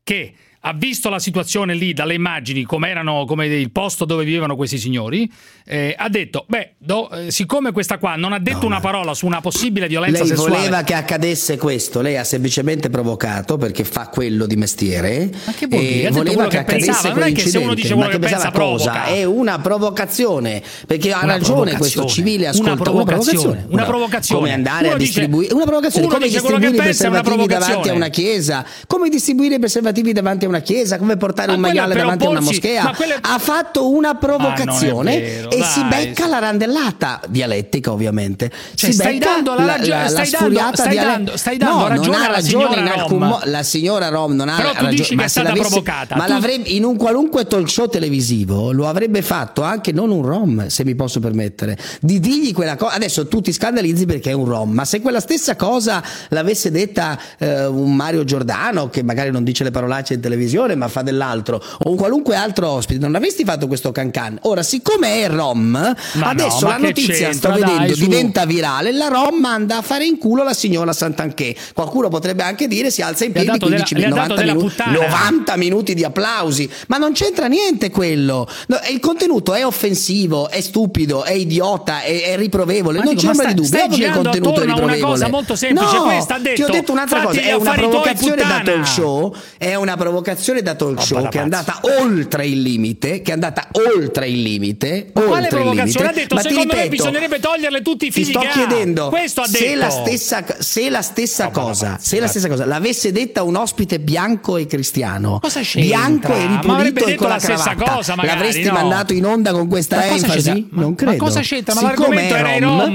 che ha visto la situazione lì dalle immagini, come erano, come il posto dove vivevano questi signori. eh, ha detto: Beh, do- eh, siccome questa qua non ha detto una parola su una possibile violenza Lei sessuale. voleva che accadesse questo, lei ha semplicemente provocato perché fa quello di mestiere. Ma che vuol dire? Ha voleva che che accadesse pensava, non è che se uno dice quello che pensava pensa, cosa? provoca. È una provocazione, perché ha Una ragione questo civile Una ascolta provocazione. Una provocazione. Come andare Uno a dice- distribuire una provocazione, come che distribuire i una preservativi davanti a una chiesa, come distribuire i preservativi davanti a una chiesa, come portare Ma un maiale davanti a una moschea. ma quelle- Ha fatto una provocazione vero, e dai, si becca la randellata dialettica, ovviamente. Cioè, si stai dando la ragione- stai dando- sfuriata stai dando- stai dando no, ragione non ha ragione in alcun Rom. mo- la signora Rom non ha Però ragione dici che ma è stata provocata. ma Tu- l'avrebbe in un qualunque talk show televisivo lo avrebbe fatto anche non un Rom se mi posso permettere di dirgli quella cosa adesso tu ti scandalizzi perché è un Rom ma se quella stessa cosa l'avesse detta eh, un Mario Giordano che magari non dice le parolacce in televisione ma fa dell'altro o un qualunque altro ospite non avresti fatto questo cancan ora siccome è Rom Ma adesso no, la notizia sto? Dai, vedendo su. diventa virale la Rom manda a fare in culo la signora Sant'Anché qualcuno potrebbe anche dire si alza in piedi dato della- 15 le ha dato 90 della minuti, puttana. 90 minuti di applausi, ma non c'entra niente quello. No, il contenuto è offensivo, è stupido, è idiota, è, è riprovevole, Ma non c'è ombra di dubbio. stai che il contenuto è a una riprovevole. cosa molto semplice. No, Questa ha ti ho detto, detto un'altra cosa, è una provocazione da talk show, è una provocazione da talk show che è andata oltre il limite, che è andata oltre il limite, Ma quale oltre il provocazione? limite. Ha detto Ma ti secondo me ripeto, bisognerebbe toglierle tutti i ti figli sto che ha. chiedendo Questo ha se detto. la stessa, se la stessa cosa, se la stessa cosa l'avesse detta un ospite bianco e cristiano, Cosa bianco e ripulito e con la la stessa cravatta, cosa, magari, l'avresti no? mandato in onda con questa Ma enfasi? Ma- non credo. Ma cosa c'entra? Ma Siccome l'argomento era i rom,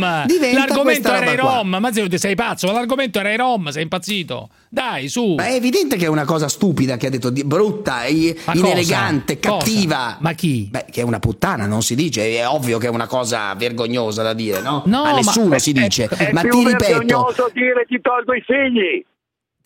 L'argomento era i. Rom. Ma sei pazzo? Ma l'argomento era i Rom. Sei impazzito? Dai, su. Ma è evidente che è una cosa stupida che ha detto, di- brutta, i- Ma inelegante, cosa? cattiva. Ma chi? Beh, che è una puttana, non si dice, è ovvio che è una cosa vergognosa da dire, no? No, A ma- nessuno si dice. È ma più ti ripeto, vergognoso dire ti tolgo i figli.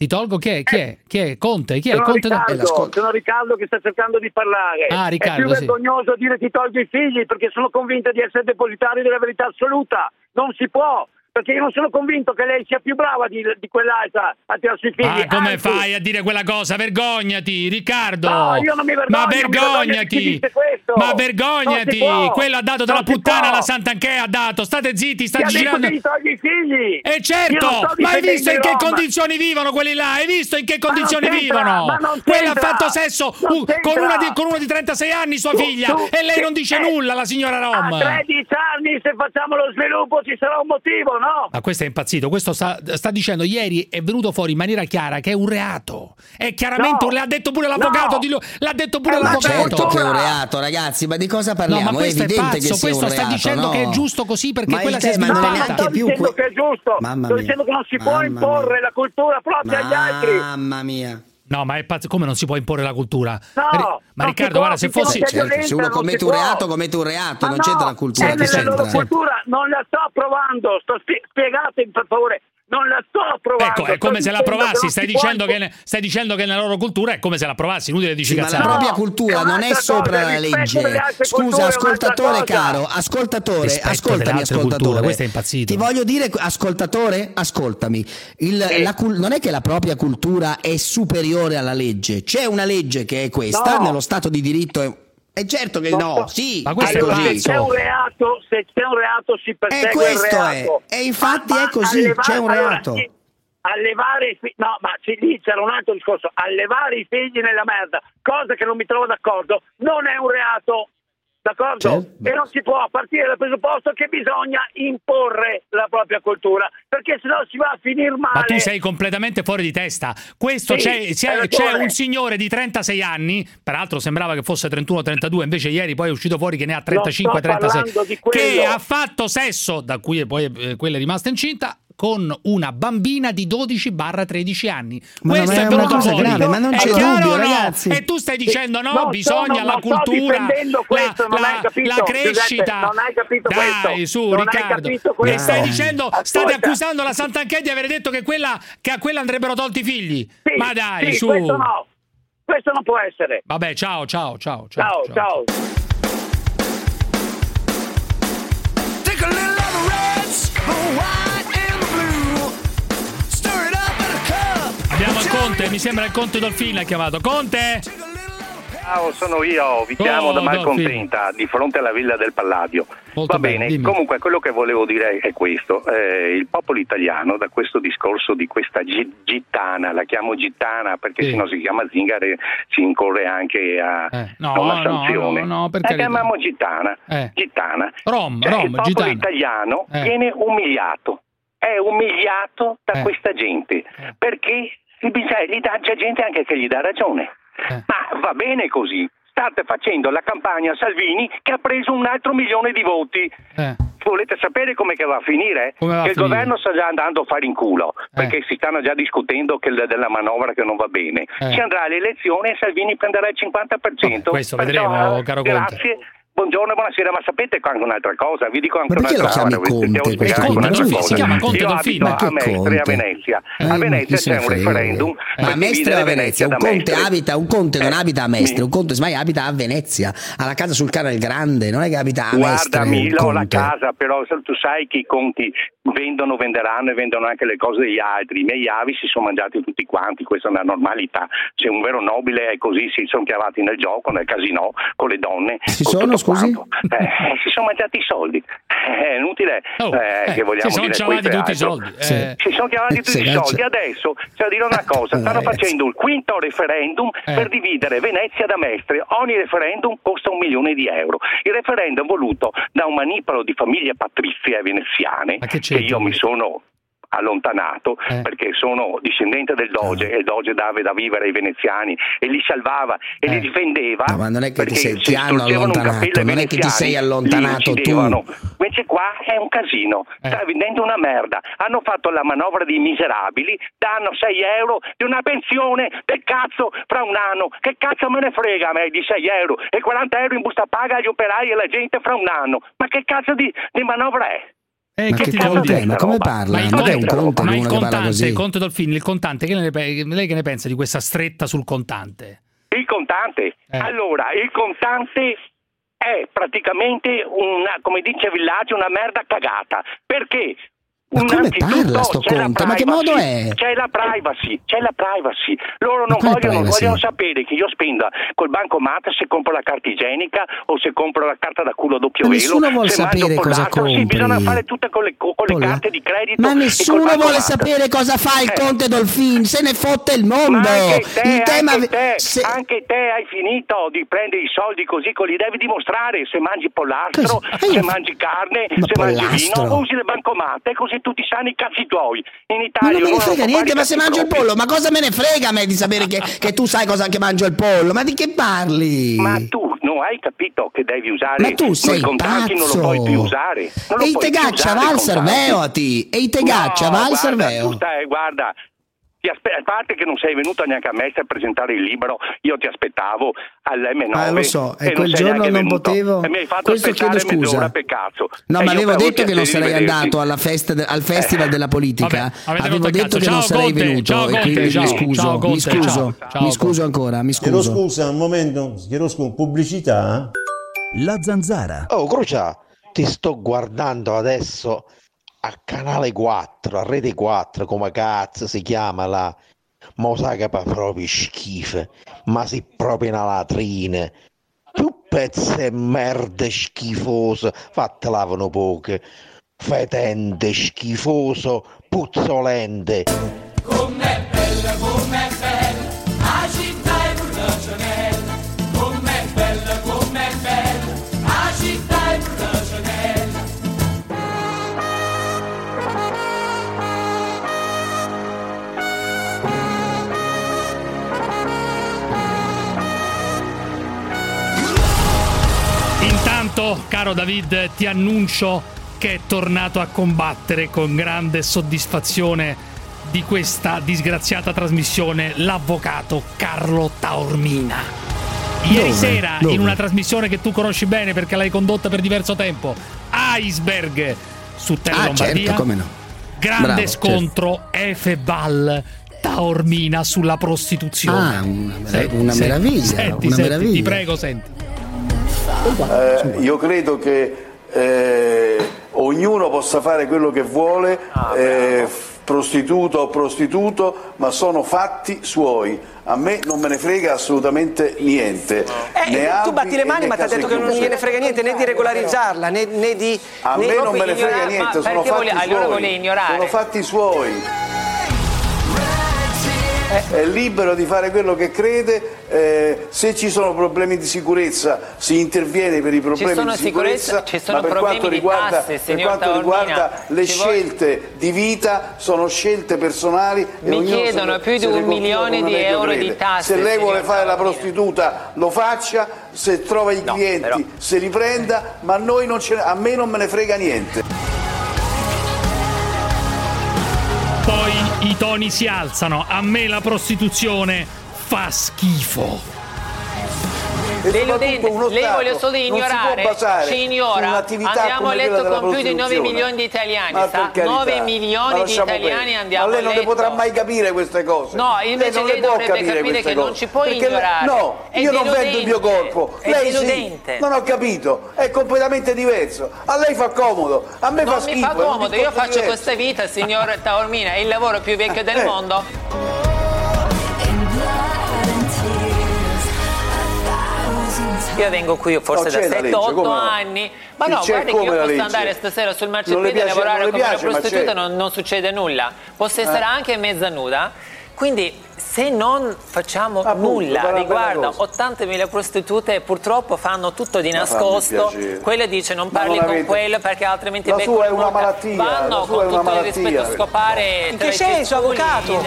Ti tolgo chi è? Chi è? Chi è? Conte? Chi è? Sono Conte da- Riccardo, sono Riccardo che sta cercando di parlare. Ah, Riccardo, è più sì. vergognoso dire ti tolgo i figli perché sono convinto di essere depositari della verità assoluta. Non si può. Perché io non sono convinto che lei sia più brava di, di quell'altra a tirare sui figli. Ma come Anzi, fai a dire quella cosa? Vergognati, Riccardo! No, io non mi vergogno, Ma vergogno vergognati! questo. Ma vergognati! Quello ha dato della puttana alla Sant'Anché, ha dato! State zitti, sta Ti ha detto girando. gli togli i figli. E Io certo! sto Ma hai visto in che Rom. condizioni vivono quelli là? Hai visto in che Ma condizioni vivono? ma Quella ha fatto sesso uh, con, una di, con uno di 36 anni, sua Tu- figlia, tu- e lei non dice eh, nulla, la signora Rom. A 13 anni, se facciamo lo sviluppo, ci sarà un motivo, no? Ma questo è impazzito, questo sta, sta dicendo ieri è venuto fuori in maniera chiara che è un reato. È chiaramente No. un l'ha detto pure l'avvocato No. di lui, l'ha detto pure Eh, Ma l'avvocato. certo che è un reato, ragazzi, ma di cosa No, parliamo? ma è questo è, evidente pazzo, questo un sta reato, dicendo no? che è giusto così perché Ma quella si è è sviluppata. non sto più dicendo que- che è giusto, Mamma sto mia. dicendo che non si può Mamma imporre mia. la cultura propria agli altri. Mamma mia. No, ma è pazzo, come non si può imporre la cultura? No, ma Riccardo, guarda, se fossi c'è Certo, se uno commette un reato, commette un reato, Ma non no, c'entra la cultura. è che c'entra? cultura, non la sto approvando, sto spie- spiegatemi per favore, non la sto approvando. Ecco, è sto come se la provassi, stai dicendo, che, stai dicendo che nella loro cultura è come se la provassi, inutile dici Sì, ma la propria cultura è non è sopra cosa, la legge. Scusa, ascoltatore caro, ascoltatore, Rispetto ascoltami, culture, ascoltatore. questo è impazzito. Ti voglio dire, ascoltatore, ascoltami. Il- Sì. la non è che la propria cultura è superiore alla legge. C'è una legge che è questa, No. nello Stato di diritto è... è certo che No. no, sì, Ma questo è è Allora, così. se c'è un reato, se c'è un reato si E persegue questo il è, reato. e infatti Ma- è così, alleva- c'è un allora, reato. sì, allevare i figli, no, ma lì c'era un altro discorso. Allevare i figli nella merda, cosa che non mi trovo d'accordo, non è un reato. D'accordo? Certo. E non si può partire dal presupposto che bisogna imporre la propria cultura, perché sennò si va a finire male. Ma tu sei completamente fuori di testa. Questo Sì, c'è, c'è- c'è un signore di 36 anni, peraltro sembrava che fosse 31-32, invece ieri poi è uscito fuori che ne ha Non sto 35-36, parlando di quello. che ha fatto sesso, da cui poi eh, quella è rimasta incinta, con una bambina di 12-13 anni. Ma Questo è è una venuto cosa fuori. grave, ma non È c'è chiaro dubbio, no? ragazzi. E tu stai dicendo no, Non bisogna sono- la cultura, questo, la, non hai la- capito, la crescita. non hai capito Dai, questo. su Non hai Riccardo. capito Mi stai dicendo, state Ascolta. accusando la Sant'Anché di aver detto che, quella, che a quella andrebbero tolti i figli. Sì, Ma dai, sì, su. Questo no, questo non può essere. Vabbè, ciao, ciao, ciao. Ciao, ciao. Take a Conte, mi sembra il Conte Dolfini ha chiamato. Conte? Ciao, sono io, vi chiamo Oh, da. Malcontenta, di fronte alla Villa del Palladio. Molto Va bene, bene, comunque quello che volevo dire è questo, eh, il popolo italiano da questo discorso di questa gi- gittana, la chiamo gittana perché Sì. se no si chiama zingara e si incorre anche a, Eh, no, a una no, sanzione. no, no, per la chiamiamo gittana. Eh. gittana. Rom, Cioè, Rom, il popolo gitana. italiano Eh. viene umiliato, è umiliato da Eh. questa gente perché gli dà, c'è gente anche che gli dà ragione. Eh. Ma va bene così. State facendo la campagna Salvini che ha preso un altro milione di voti. Eh. Volete sapere come va a finire? Come va a che il finire? governo sta già andando a fare in culo perché si stanno già discutendo della manovra che non va bene. Eh. Si andrà alle elezioni e Salvini prenderà il 50%. Vabbè, questo vedremo, eh, caro Conte. Grazie. Buongiorno e buonasera, ma sapete anche un'altra cosa? Vi dico anche Ma perché lo un'altra chiami cosa. Conte questo un'altra Ma lui cosa. si chiama Conte Io Dolfini. abito a Mestre, a Conte? Venezia. Eh, a Venezia c'è un referendum. Ma a Mestre o a Venezia? Un conte Mestre. abita, un conte non Eh, abita a Mestre, un conte sbaglia abita a Venezia, alla casa sul canale grande, non è che abita a Mestre. Guardami, un ho la conte. casa, però tu sai che i conti vendono, venderanno e vendono anche le cose degli altri. I miei avi si sono mangiati tutti quanti, questa è una normalità. Se un vero nobile è così, si sono chiavati nel gioco, nel casino, con le donne. Si con sono, tutto scusi? quanto. Eh, si sono mangiati i soldi. Eh, È inutile Oh, eh, eh, che vogliamo si sono dire ciavati questo e tutti i soldi. Eh, Si sono chiamati tutti i soldi. Adesso c'è da dire una cosa: stanno facendo il quinto referendum Eh. per dividere Venezia da Mestre. Ogni referendum costa un milione di euro. Il referendum voluto da un manipolo di famiglie patrizie veneziane Ma che che io mi sono allontanato Eh. perché sono discendente del Doge e il Doge dava da vivere ai veneziani e li salvava e Eh. li difendeva No, ma non è che ti sei- se ti allontanato, non è che ti sei allontanato tu. invece qua è un casino Eh. sta vendendo una merda hanno fatto la manovra dei miserabili danno 6 euro di una pensione del cazzo fra un anno che cazzo me ne frega a me di 6 euro e 40 euro in busta paga agli operai e alla gente fra un anno ma che cazzo di, di manovra è? Eh, Ma che che ti devo conte? Ma come parla? Ma il Non è un conte, conte ma il contante, così. Conte Dolfini, il contante, che ne lei che ne pensa di questa stretta sul contante? Il contante. Eh. Allora, il contante è praticamente una, come dice Villaggio, una merda cagata. Perché? Ma come parla sto c'è la Conte? Ma che privacy, modo è? C'è la privacy, c'è la privacy. Loro non vogliono, privacy? vogliono sapere che io spenda col bancomat se compro la carta igienica o se compro la carta da culo a doppio Ma velo. nessuno vuol se mangio sapere cosa pollaccio. Sì, compri. bisogna fare tutte con le, con le carte di credito. Ma nessuno vuole sapere cosa fa il Eh. Conte Dolfin, se ne fotte il mondo. Anche te, il tema anche, te, se- anche te hai finito di prendere i soldi così, li devi dimostrare se mangi pollastro, Cosa? Se mangi carne, Ma se mangi pollastro? vino, usi le bancomatte così tutti sanno i cazzi tuoi. In Ma Italia non me ne frega niente, ma se mangio il propri. pollo, ma cosa me ne frega a me di sapere che, *laughs* che tu sai cosa che mangio il pollo? Ma di che parli? Ma tu non hai capito che devi usare Ma tu sei i contratti, non lo puoi pazzo. più usare. E i tegaccia va al serveo a ti. E i tegaccia No, va al serveo. tu stai- guarda, aspe- a parte che non sei venuto neanche a Mestre a presentare il libro, io ti aspettavo all'M9 Ah, lo so, e non quel sei giorno non venuto. potevo- E mi hai fatto questo chiedo scusa. per cazzo. No, E ma io avevo detto che non sarei andato alla festa de- al festival della politica. Vabbè, avevo detto cazzo. che non Ciao, sarei Conte, venuto ciao, e Conte, quindi ciao. mi scuso, Ciao, mi scuso, ciao. Ciao, mi scuso ancora, mi Chiedo scuso. scusa un momento, chiedo scusa, pubblicità? La zanzara. Oh, Crucia, ti sto guardando adesso a canale 4, a rete 4, come cazzo si chiama là. Ma lo sai che fa proprio schifo, ma si proprio una latrina. Più pezze merda schifose, fatte lavano poche. Fetente, schifoso, puzzolente. Com'è bella, caro David, ti annuncio che è tornato a combattere con grande soddisfazione di questa disgraziata trasmissione l'avvocato Carlo Taormina. Ieri Dove? sera, Dove? in una trasmissione che tu conosci bene perché l'hai condotta per diverso tempo, Iceberg su Tele Ah, Lombardia. certo, come no. Grande Bravo, scontro Efebal Taormina sulla prostituzione. Ah, una merav- una meraviglia, Senti, una senti, meraviglia. Ti prego, senti. Eh, io credo che eh, ognuno possa fare quello che vuole, eh, prostituto o prostituto, ma sono fatti suoi. A me non me ne frega assolutamente niente. Eh, tu batti le mani, ma ti ha detto che non gliene frega niente né di regolarizzarla né, né di. A né- me non me ne frega niente, sono fatti suoi. Sono fatti suoi. È libero di fare quello che crede, eh, se ci sono problemi di sicurezza si interviene per i problemi di sicurezza, ma per quanto di riguarda, tasse, per quanto Taormina. riguarda le scelte di vita sono scelte personali. e Mi se chiedono più di un milione di euro di crede. tasse, Se lei vuole fare la prostituta lo faccia, se trova i clienti se li prenda, ma a, noi non ce ne- a me non me ne frega niente. Toni si alzano. A me la prostituzione fa schifo. Uno lei Stato vuole solo non ignorare, ci ignora. Andiamo a quella letto con più di 9 prostituzione. milioni di italiani, sa? per carità, 9 ma milioni di italiani andiamo Ma lei a non letto. le potrà mai capire queste cose. No, Lei invece non lei le può dovrebbe capire capire queste che cose. non ci può Perché lei- ignorare. No, È io non vendo il mio corpo. È lei sì. Non ho capito. È completamente diverso. A lei fa comodo. A me Non fa mi schifo. fa è un comodo, io faccio questa vita, signor Taormina, è il lavoro più vecchio del Eh. mondo. Io vengo qui forse No, da la legge, 7-8 come no? anni, ma no, guardi che io posso legge. andare stasera sul marciapiede a lavorare come una piace, ma prostituta, non, non succede nulla. Posso essere Eh. anche mezza nuda, quindi se non facciamo nulla quella è una riguardo bella cosa. 80.000 prostitute, purtroppo fanno tutto di nascosto. Quella dice non parli non con quello perché altrimenti La sua è una malattia, Vanno con una tutto il malattia. rispetto a scopare In che senso, avvocato?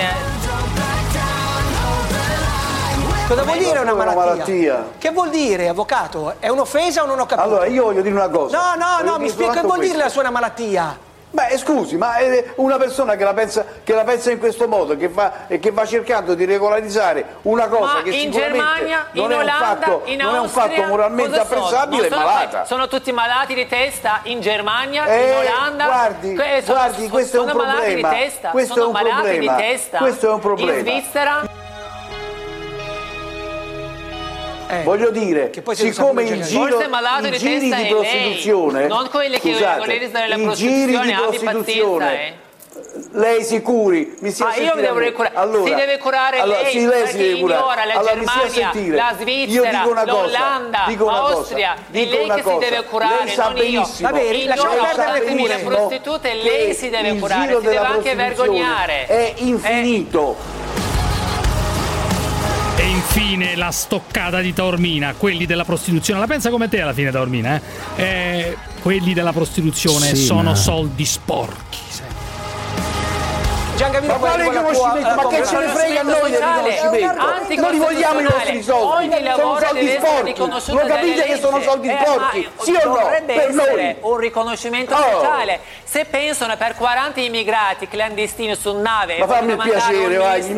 In- Cosa vuol dire una Una malattia? malattia. Che vuol dire, avvocato? È un'offesa o non ho capito? Allora, io voglio dire una cosa. No, no, no, Voglio mi dire spiega che vuol dire la sua una malattia. Beh, scusi, ma è una persona che la pensa, che la pensa in questo modo, che va, e che va cercando di regolarizzare una cosa Ma che in Germania, non, in è un Olanda, fatto, in non è un Austria, fatto moralmente cosa sono? apprezzabile, è sono- malata. Sono tutti malati di testa in Germania, in Eh, Olanda. guardi, Que- sono- guardi, questo è un sono malati problema. di testa, Questo sono è un malati problema. di testa. Questo è un problema. In Svizzera Voglio dire, siccome il giro, Forse malato i di giri testa di prostituzione, lei, non quelli che scusate, regolarizzano la i giri di prostituzione, pazienza, eh. lei si curi, mi sia Ah, io mi devo curare. Allora, si deve curare allora, lei, sì, lei si deve curare. ignora la Allora, mi sia Germania, sentire. la Io Svizzera, dico una cosa, l'Olanda, dico una cosa, l'Austria. È lei che si deve curare, Lei sa non io. benissimo, Vabbè, Ignora lasciamo perdere le 80.000 cure. prostitute, lei si deve curare, si deve della anche vergognare. È infinito. Infine la stoccata di Taormina, quelli della prostituzione. La pensa come te alla fine, Taormina? Eh? Eh, quelli della prostituzione Sì, sono ma- soldi sporchi. Giangavino, Ma quale riconoscimento? Ma che ce ne frega a noi del riconoscimento? li vogliamo i nostri soldi. Sono soldi essere sporchi. Lo capite che sono soldi Eh, sporchi? Sì o no? Per noi. un riconoscimento Oh. sociale. Se pensano per 40 immigrati clandestini su nave Ma fammi il piacere, vai, gli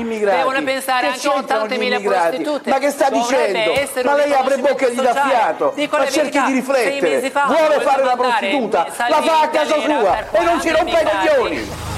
immigrati? devono pensare Che anche a c'entrano gli 80.000 immigrati? prostitute. Ma che sta dicendo? Ma lei apre bocca e gli dà fiato. Ma cerchi di riflettere. Vuole fare la prostituta, la fa a casa sua e non si 40 rompe i coglioni.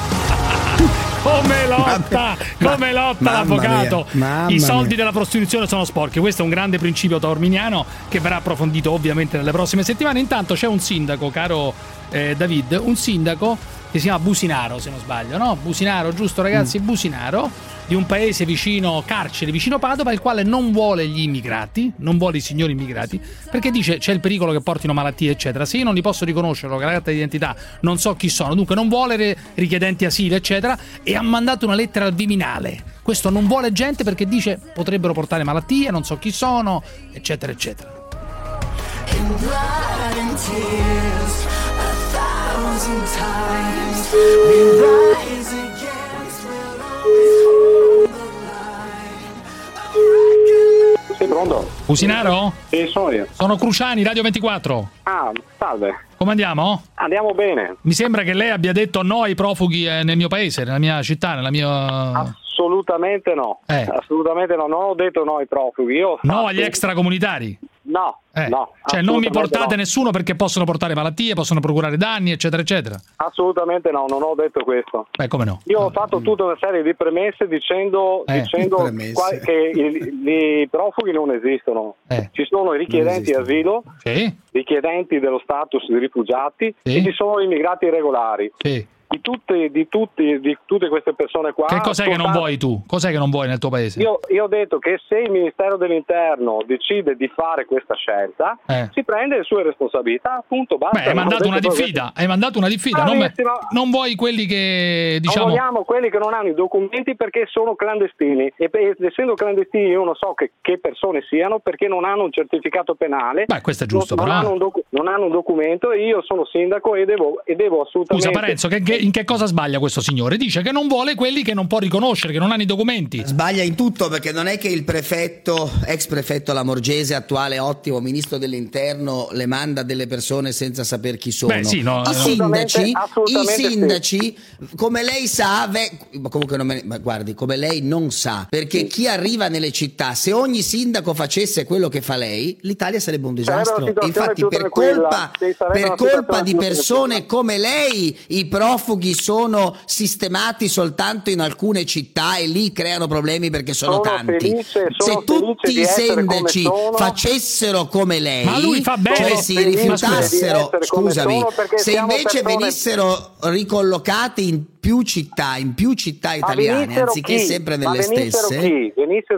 Come lotta, come lotta l'avvocato. I soldi mia. della prostituzione sono sporchi. Questo è un grande principio taorminiano che verrà approfondito ovviamente nelle prossime settimane. Intanto c'è un sindaco, caro eh, David, un sindaco che si chiama Businaro, se non sbaglio, no? Businaro, giusto ragazzi? Mm. Businaro di un paese vicino Carcere, vicino Padova, il quale non vuole gli immigrati, non vuole i signori immigrati, perché dice c'è il pericolo che portino malattie, eccetera. Se io non li posso riconoscere, la carta d'identità, non so chi sono, dunque non vuole richiedenti asilo, eccetera, e ha mandato una lettera al Viminale. Questo non vuole gente perché dice potrebbero portare malattie, non so chi sono, eccetera, eccetera. In pronto? Businaro? Sì, sono io. Sono Cruciani, Radio 24. Ah, salve. Come andiamo? Andiamo bene. Mi sembra che lei abbia detto no ai profughi eh, nel mio paese, nella mia città, nella mia... Assolutamente no. Eh. Assolutamente no. Non ho detto no ai profughi. Io No agli extracomunitari. No, Eh. no. Cioè non mi portate no. nessuno perché possono portare malattie, possono procurare danni, eccetera, eccetera. Assolutamente no, non ho detto questo. Beh, come no? Io ho fatto tutta una serie di premesse dicendo, Eh. dicendo Premesse. che i, i profughi non esistono. Eh. Ci sono i richiedenti asilo, Sì? richiedenti dello status di rifugiati Sì. e ci sono immigrati irregolari. Sì. Di tutte, di tutti, di tutte queste persone qua. Che cos'è che non vuoi tu? Cos'è che non vuoi nel tuo paese? Io, io ho detto che se il Ministero dell'Interno decide di fare questa scelta, Eh. si prende le sue responsabilità, appunto. Basta. Beh, hai Non mandato una detto che- diffida, hai mandato una diffida, non, non vuoi quelli che Non diciamo... vogliamo quelli che non hanno i documenti perché sono clandestini e essendo clandestini io non so che, che persone siano perché non hanno un certificato penale. Beh, questo è giusto, non, però. non hanno un docu- non hanno un documento e io sono sindaco e devo, e devo assolutamente... Scusa Parenzo, che- che- in che cosa sbaglia questo signore? Dice che non vuole quelli che non può riconoscere, che non hanno i documenti. Sbaglia in tutto perché non è che il prefetto, ex prefetto Lamorgese, attuale ottimo ministro dell'interno, le manda delle persone senza saper chi sono. Beh, sì, no, I assolutamente- sindaci, i assolutamente sì. sindaci, come lei sa, ve- ma comunque non me ne- ma guardi, come lei non sa, perché chi arriva nelle città, se ogni sindaco facesse quello che fa lei, l'Italia sarebbe un disastro. Infatti, per colpa, Sì, per colpa di persone come lei, i profughi sono sistemati soltanto in alcune città e lì creano problemi perché sono, Sono tanti. felice- sono Se tutti i sindaci facessero come lei, Ma lui fa bene. cioè si rifiutassero, scusami, se invece persone- venissero ricollocati in più città, in più città italiane, anziché chi? sempre Ma nelle venissero stesse, chi?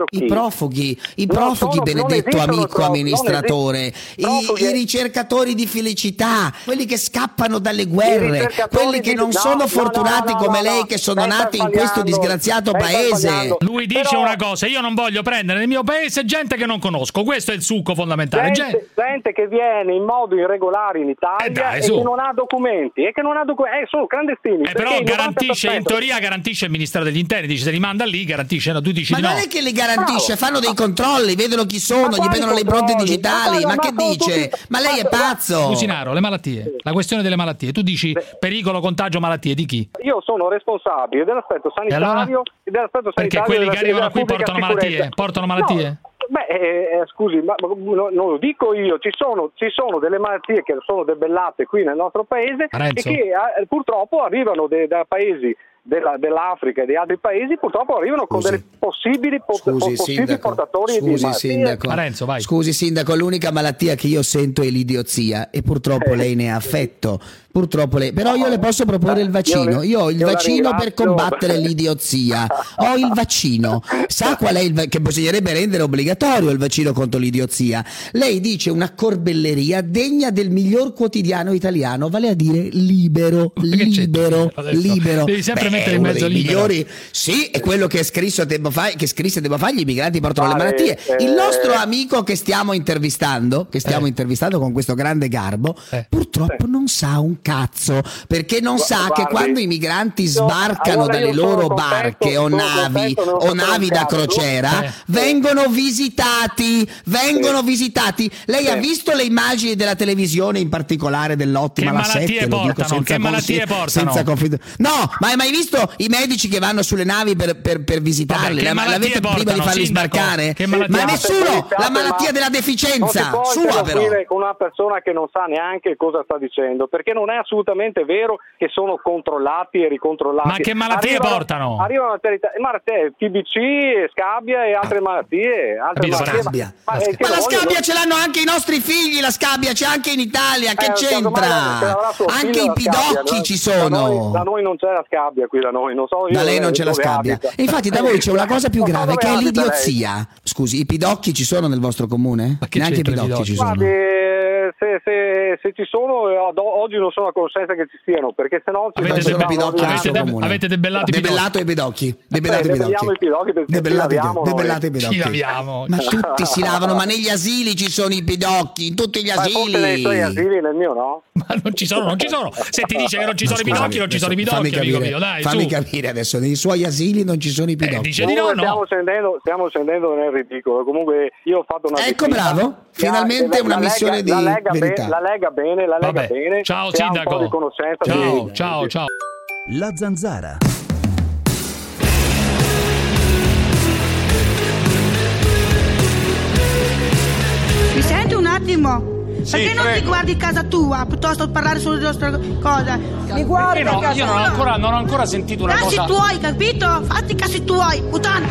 Chi? i profughi, i profughi, sono- benedetto amico non amministratore, i, i ricercatori di felicità, quelli che scappano dalle guerre, quelli che di- non no, sono no, fortunati no, no, come no, lei no. che sono nati in questo disgraziato paese. Lui dice Però- una cosa, io non voglio prendere nel mio paese gente che non conosco, questo è il succo fondamentale. Gente- Gente, gente che viene in modo irregolare in Italia Eh dai, e su. che non ha documenti e che non ha documenti, eh, sono clandestini. Eh, però il garantisce, in 90% teoria garantisce il Ministero degli Interni, dice se li manda lì, garantisce, no, tu dici Ma di no. non è che li garantisce, Bravo. fanno dei controlli, vedono chi sono, gli quali vedono le impronte digitali. Ma Ma che ma dice? tutti- Ma lei è ma- pazzo? Cusinaro, le malattie, la questione delle malattie, tu dici pericolo, contagio, malattie, di chi? Io sono responsabile dell'aspetto sanitario allora? e dell'aspetto Perché sanitario quelli della- che arrivano qui portano malattie? Portano malattie? No, Beh, eh, eh, scusi, ma, ma no- non lo dico io, ci sono, ci sono delle malattie che sono debellate qui nel nostro paese Renzo. e che eh, purtroppo arrivano de- da paesi della- dell'Africa e di altri paesi purtroppo arrivano con delle possibili, pot- Scusi, possibili sindaco. portatori di Scusi, malattie. sindaco. Scusi, sindaco, l'unica malattia che io sento è l'idiozia e purtroppo Eh. lei ne ha affetto. Purtroppo lei. Però io le posso proporre il vaccino. Io ho il vaccino per combattere l'idiozia. Ho il vaccino. Sa qual è il va- che bisognerebbe rendere obbligatorio il vaccino contro l'idiozia? Lei dice una corbelleria degna del miglior quotidiano italiano, vale a dire libero, libero, libero. devi sempre Beh, mettere in mezzo libero. migliori sì, è quello che, è scritto tempo fa, che scrisse tempo fa, gli immigranti portano le Vale, malattie. Il eh, nostro amico che stiamo intervistando, che stiamo intervistando con questo grande garbo, purtroppo non sa un cazzo, perché non Gu- sa che quando i migranti sbarcano allora dalle loro contento- barche o navi contento, o navi da crociera, Eh. vengono visitati, vengono visitati. Lei ha Sì. visto le immagini della televisione, in particolare dell'ottima Che la malattie 7, lo dico portano? senza Che malattie portano? senza confidenza. No, ma hai mai visto i medici che vanno sulle navi per, per, per visitarli? Vabbè, che La- L'avete prima di portano, farli sindaco? sbarcare? Ma portano? nessuno! La malattia ma della deficienza può sua però. con una persona che non sa neanche cosa sta dicendo, perché non è assolutamente vero che sono controllati e ricontrollati. Ma che malattie Arrivano- portano? Arrivano una terità- malattie, TBC, scabbia e altre malattie. Altre La malattie scabbia. ma- ma, eh, Ma la voglio- scabbia ce l'hanno anche i nostri figli, la scabbia c'è anche in Italia, che Eh, c'entra? Anche i pidocchi ci Da noi, sono. da noi non c'è la scabbia qui da noi, non so io Da lei non c'è la scabbia. abita. E infatti da voi c'è una cosa più grave che è l'idiozia. Scusi, i pidocchi ci sono nel vostro comune? che Neanche i c'entra i pidocchi ci Guardi, sono. eh, se, se- se ci sono, eh, ad- oggi non sono a conoscenza che ci siano, perché sennò ci Avete, debe- ordinati. avete, de- avete debellato i Debellato i pidocchi. Debellato i pidocchi Debellato i pidocchi. noi. Debellato i Ci pidocchi. laviamo. Ma tutti si lavano, ma negli asili ci sono i pidocchi, in tutti gli Ma forse nei suoi asili. asili, nel mio no. Ma non ci sono, non ci sono. Se ti dice che non ci sono i pidocchi, non ci sono i pidocchi, amico capire, mio. Dai, fammi capire adesso, nei suoi asili non ci sono i pidocchi. dice di no, no. Stiamo scendendo, nel ridicolo. Comunque io ho fatto una Ecco, bravo. Finalmente una missione di la Lega. Bene, la Lega bene, la Lega Vabbè. bene. Ciao, sindaco. di Ciao, di- ciao, ciao. La zanzara. Mi senti un attimo? Perché non ti prego. guardi casa tua piuttosto che parlare solo delle nostre cose? Mi guardi no? casa Io non ho, ancora, non ho ancora sentito una Cazzi cosa. tuoi, capito? Fatti i cazzi tuoi, puttana.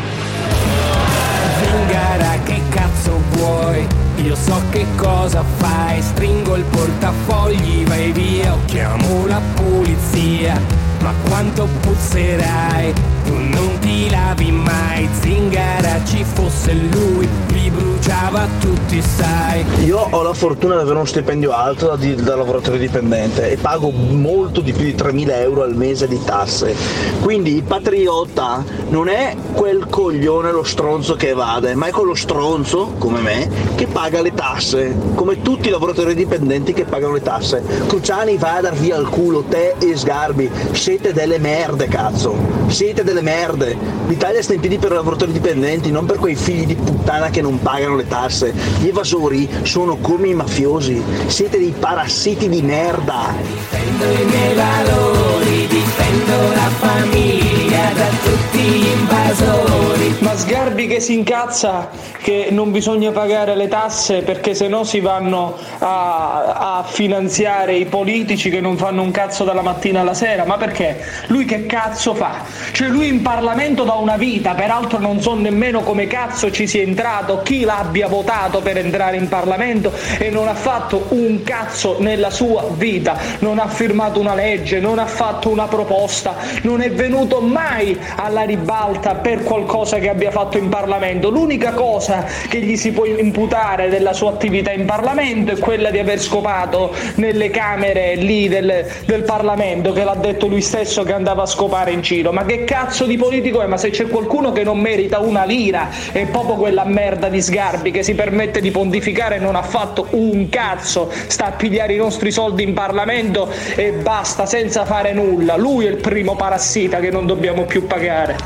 Zingara che cazzo vuoi? Io so che cosa fai, stringo il portafogli, vai via, o chiamo la polizia. Ma quanto puzzerai, tu non ti lavi mai, Zingara ci fosse lui, bruciava tutti, sai. Io ho la fortuna di avere uno stipendio alto da, di- da lavoratore dipendente e pago molto di più di 3.000 euro al mese di tasse. Quindi il patriota non è quel coglione, lo stronzo che evade, ma è quello stronzo, come me, che paga le tasse, come tutti i lavoratori dipendenti che pagano le tasse. Cruciani va a dar via il culo, te e Sgarbi, siete delle merde cazzo, siete delle merde. L'Italia sta in piedi per i lavoratori dipendenti, non per quei figli di puttana che non pagano le tasse. Gli evasori sono come i mafiosi, siete dei parassiti di merda. Difendo i miei valori, difendo la famiglia da tutti gli invasori. Ma Sgarbi che si incazza che non bisogna pagare le tasse perché sennò si vanno a, a finanziare i politici che non fanno un cazzo dalla mattina alla sera. Ma perché? Lui che cazzo fa? Cioè lui in Parlamento da una vita, peraltro non so nemmeno come cazzo ci sia entrato, chi l'abbia votato per entrare in Parlamento e non ha fatto un cazzo nella sua vita, non ha firmato una legge, non ha fatto una proposta, non è venuto mai alla ribalta per qualcosa che abbia fatto in Parlamento. L'unica cosa che gli si può imputare della sua attività in Parlamento è quella di aver scopato nelle camere lì del, del Parlamento, che l'ha detto lui stesso che andava a scopare in giro. Ma che cazzo di politico è? Ma se c'è qualcuno che non merita una lira, è proprio quella merda di Sgarbi che si permette di pontificare e non ha fatto un cazzo, sta a pigliare i nostri soldi in Parlamento e basta, senza fare nulla. Lui è il primo parassita che non dobbiamo più pagare.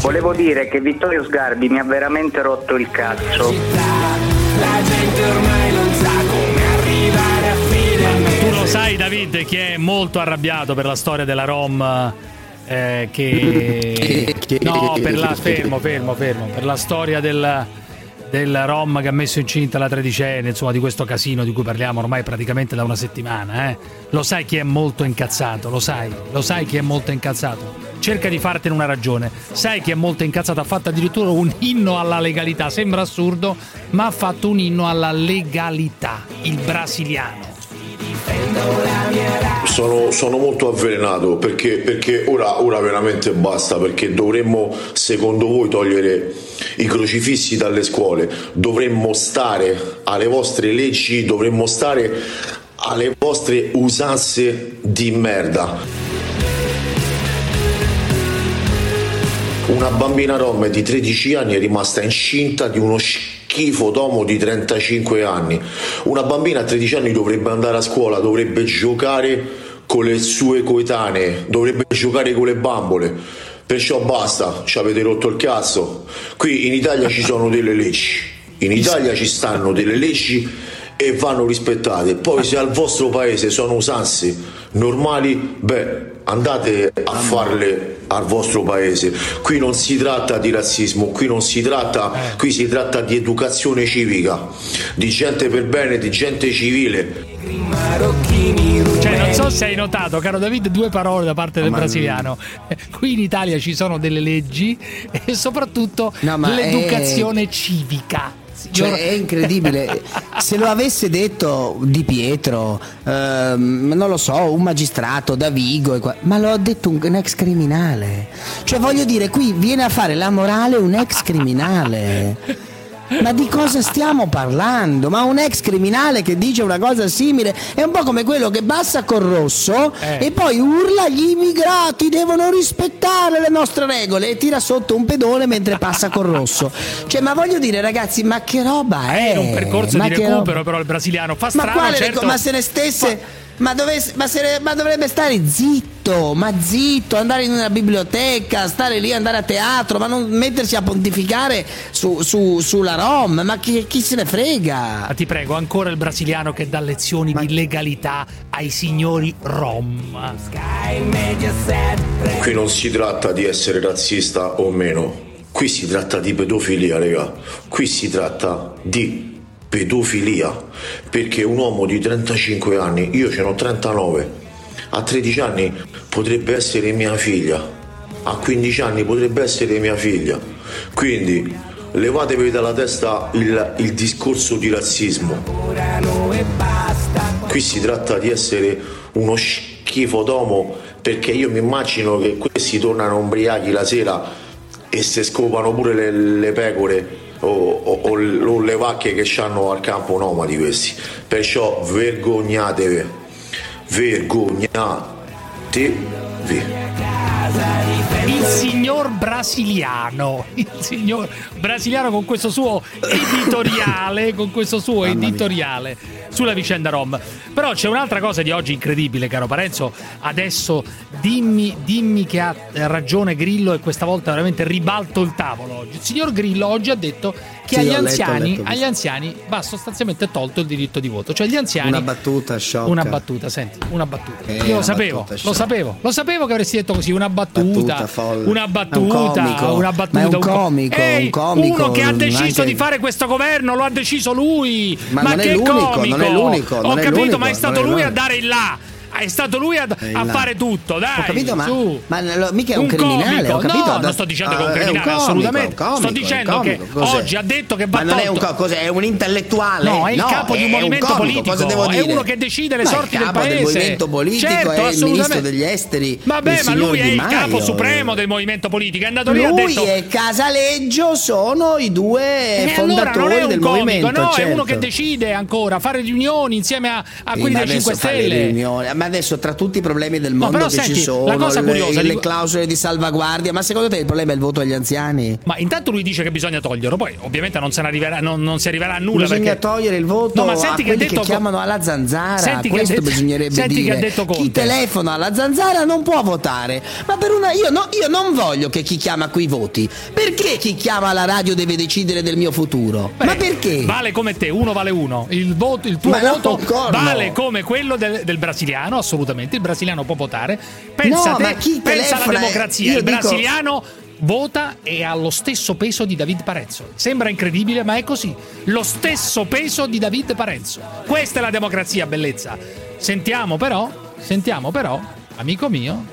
Volevo dire che Vittorio Sgarbi mi ha veramente rotto il cazzo. La gente ormai non sa come arrivare a fine. Tu lo sai, David, che è molto arrabbiato per la storia della Rom. eh, che *laughs* no, per la fermo, fermo, fermo. Per la storia del, del Rom che ha messo incinta la tredicenne, insomma di questo casino di cui parliamo ormai praticamente da una settimana, eh? Lo sai chi è molto incazzato, lo sai, lo sai chi è molto incazzato. Cerca di fartene una ragione. Sai chi è molto incazzato, ha fatto addirittura un inno alla legalità, sembra assurdo, ma ha fatto un inno alla legalità, il brasiliano. Sono, sono molto avvelenato perché, perché ora, ora veramente basta perché dovremmo secondo voi togliere i crocifissi dalle scuole? Dovremmo stare alle vostre leggi dovremmo stare alle vostre usanze di merda. Una bambina rom di 13 anni è rimasta incinta di uno schifo d'uomo di 35 anni. Una bambina a 13 anni dovrebbe andare a scuola, dovrebbe giocare con le sue coetanee, dovrebbe giocare con le bambole. Perciò basta, ci avete rotto il cazzo. Qui in Italia ci sono delle leggi. In Italia ci stanno delle leggi e vanno rispettate. Poi se al vostro paese sono usanze normali, beh, andate a farle al vostro paese. Qui non si tratta di razzismo, qui non si tratta, qui si tratta di educazione civica, di gente per bene, di gente civile. Cioè, non so se hai notato, caro David, due parole da parte del brasiliano. Qui in Italia ci sono delle leggi e soprattutto No, ma l'educazione civica. Cioè, è incredibile. *laughs* Se lo avesse detto Di Pietro, ehm, non lo so, un magistrato da Vigo, e qua- ma lo ha detto un, un ex criminale. Cioè, voglio dire, qui viene a fare la morale un ex criminale. *laughs* Ma di cosa stiamo parlando? Ma un ex criminale che dice una cosa simile è un po' come quello che passa col rosso Eh. e poi urla gli immigrati devono rispettare le nostre regole e tira sotto un pedone mentre passa col rosso. Cioè, ma voglio dire, ragazzi, ma che roba è? È in un percorso Ma di recupero, però il brasiliano fa Ma strano, quale certo. ma se ne stesse. Ma, dove- ma se ma dovrebbe stare zitto, ma zitto, andare in una biblioteca, stare lì, andare a teatro, ma non mettersi a pontificare su- su- sulla Rom, ma chi, chi se ne frega? Ma ti prego, ancora il brasiliano che dà lezioni di legalità ai signori rom. Qui non si tratta di essere razzista o meno, qui si tratta di pedofilia, raga. Qui si tratta di pedofilia, perché un uomo di 35 anni, io ce n'ho 39, a 13 anni potrebbe essere mia figlia, a 15 anni potrebbe essere mia figlia. Quindi levatevi dalla testa il, il discorso di razzismo. Qui si tratta di essere uno schifo d'uomo perché io mi immagino che questi tornano ubriachi la sera e se scopano pure le, le pecore o, o- o le vacche che hanno al campo nomadi questi. Perciò vergognatevi, vergognatevi. TV. Il signor brasiliano, il signor brasiliano con questo suo editoriale, con questo suo editoriale sulla vicenda Rom. Però c'è un'altra cosa di oggi incredibile, caro Parenzo. Adesso dimmi, dimmi che ha ragione Grillo e questa volta veramente ribalto il tavolo oggi. Il signor Grillo oggi ha detto che Sì, agli, letto, anziani, letto, agli anziani va sostanzialmente tolto il diritto di voto. Cioè gli anziani Una battuta sciocca. una battuta, senti, una battuta. Eh, Io una lo sapevo, battuta lo sapevo, lo sapevo che avresti detto così, una battuta, Battuta folle. una È un battuta, comico, una ma battuta. è un co- comico, Ehi, un comico, uno che ha deciso anche- di fare questo governo, lo ha deciso lui. Ma Ma, non è che l'unico, comico! non è l'unico, Ho non è capito, l'unico, ma è stato è lui a dare il là. È stato lui a, a fare tutto, dai. Ho capito, ma, su. ma lo- mica è un, Un criminale, comico. ho capito. No, non sto dicendo che è un Ah, criminale, comico, assolutamente. un comico, Sto un dicendo che cos'è? oggi ha detto che va Ma non è un co- cos'è? È un intellettuale? No, è il capo di un è movimento comico, politico. Cosa devo È uno che decide le sorti del capo del paese. movimento politico Certo, è il ministro assolutamente. degli esteri. Vabbè, ma lui è il capo Maio. supremo del movimento politico. È andato lì Lui e Casaleggio sono i due fondatori è un del movimento. no, è certo. uno che decide ancora, fare riunioni insieme a, quelli dei 5 adesso fare le Stelle. Ma adesso tra tutti i problemi del No, mondo però che senti, ci sono, la cosa le, curiosa le di- clausole di salvaguardia, ma secondo te il problema è il voto agli anziani? Ma intanto lui dice che bisogna toglierlo, poi ovviamente non, arriverà, non, non si arriverà a nulla. Bisogna perché... togliere il voto No, ma a senti che ha quelli detto- che chiamano alla zanzara. Senti che Questo detto- bisognerebbe senti che dire. ha detto Chi telefona alla zanzara non può votare. Ma per una io, no- io non voglio che chi chiama qui voti. Perché chi chiama alla radio deve decidere del mio futuro? ma perché? Vale come te, uno vale uno. Il, voto, il tuo Ma no, voto vale come quello del, del brasiliano, assolutamente. Il brasiliano può votare. Pensa, No, te- pensa alla democrazia. Il dico- brasiliano vota e ha lo stesso peso di David Parenzo. Sembra incredibile, ma è così. Lo stesso peso di David Parenzo. Questa è la democrazia, bellezza. Sentiamo però, sentiamo però, amico mio,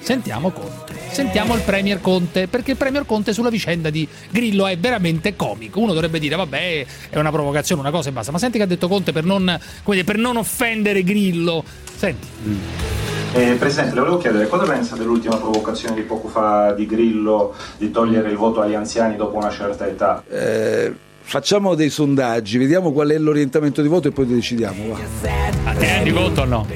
sentiamo Conte. Sentiamo il Premier Conte, perché il Premier Conte sulla vicenda di Grillo è veramente comico. Uno dovrebbe dire, vabbè, è una provocazione, una cosa e basta. Ma senti che ha detto Conte per non, come dire, per non offendere Grillo. Senti. Eh, Presidente, le volevo chiedere cosa pensa dell'ultima provocazione di poco fa di Grillo di togliere il voto agli anziani dopo una certa età? Eh, facciamo dei sondaggi, vediamo qual è l'orientamento di voto e poi decidiamo. Va. A te rendi conto o no?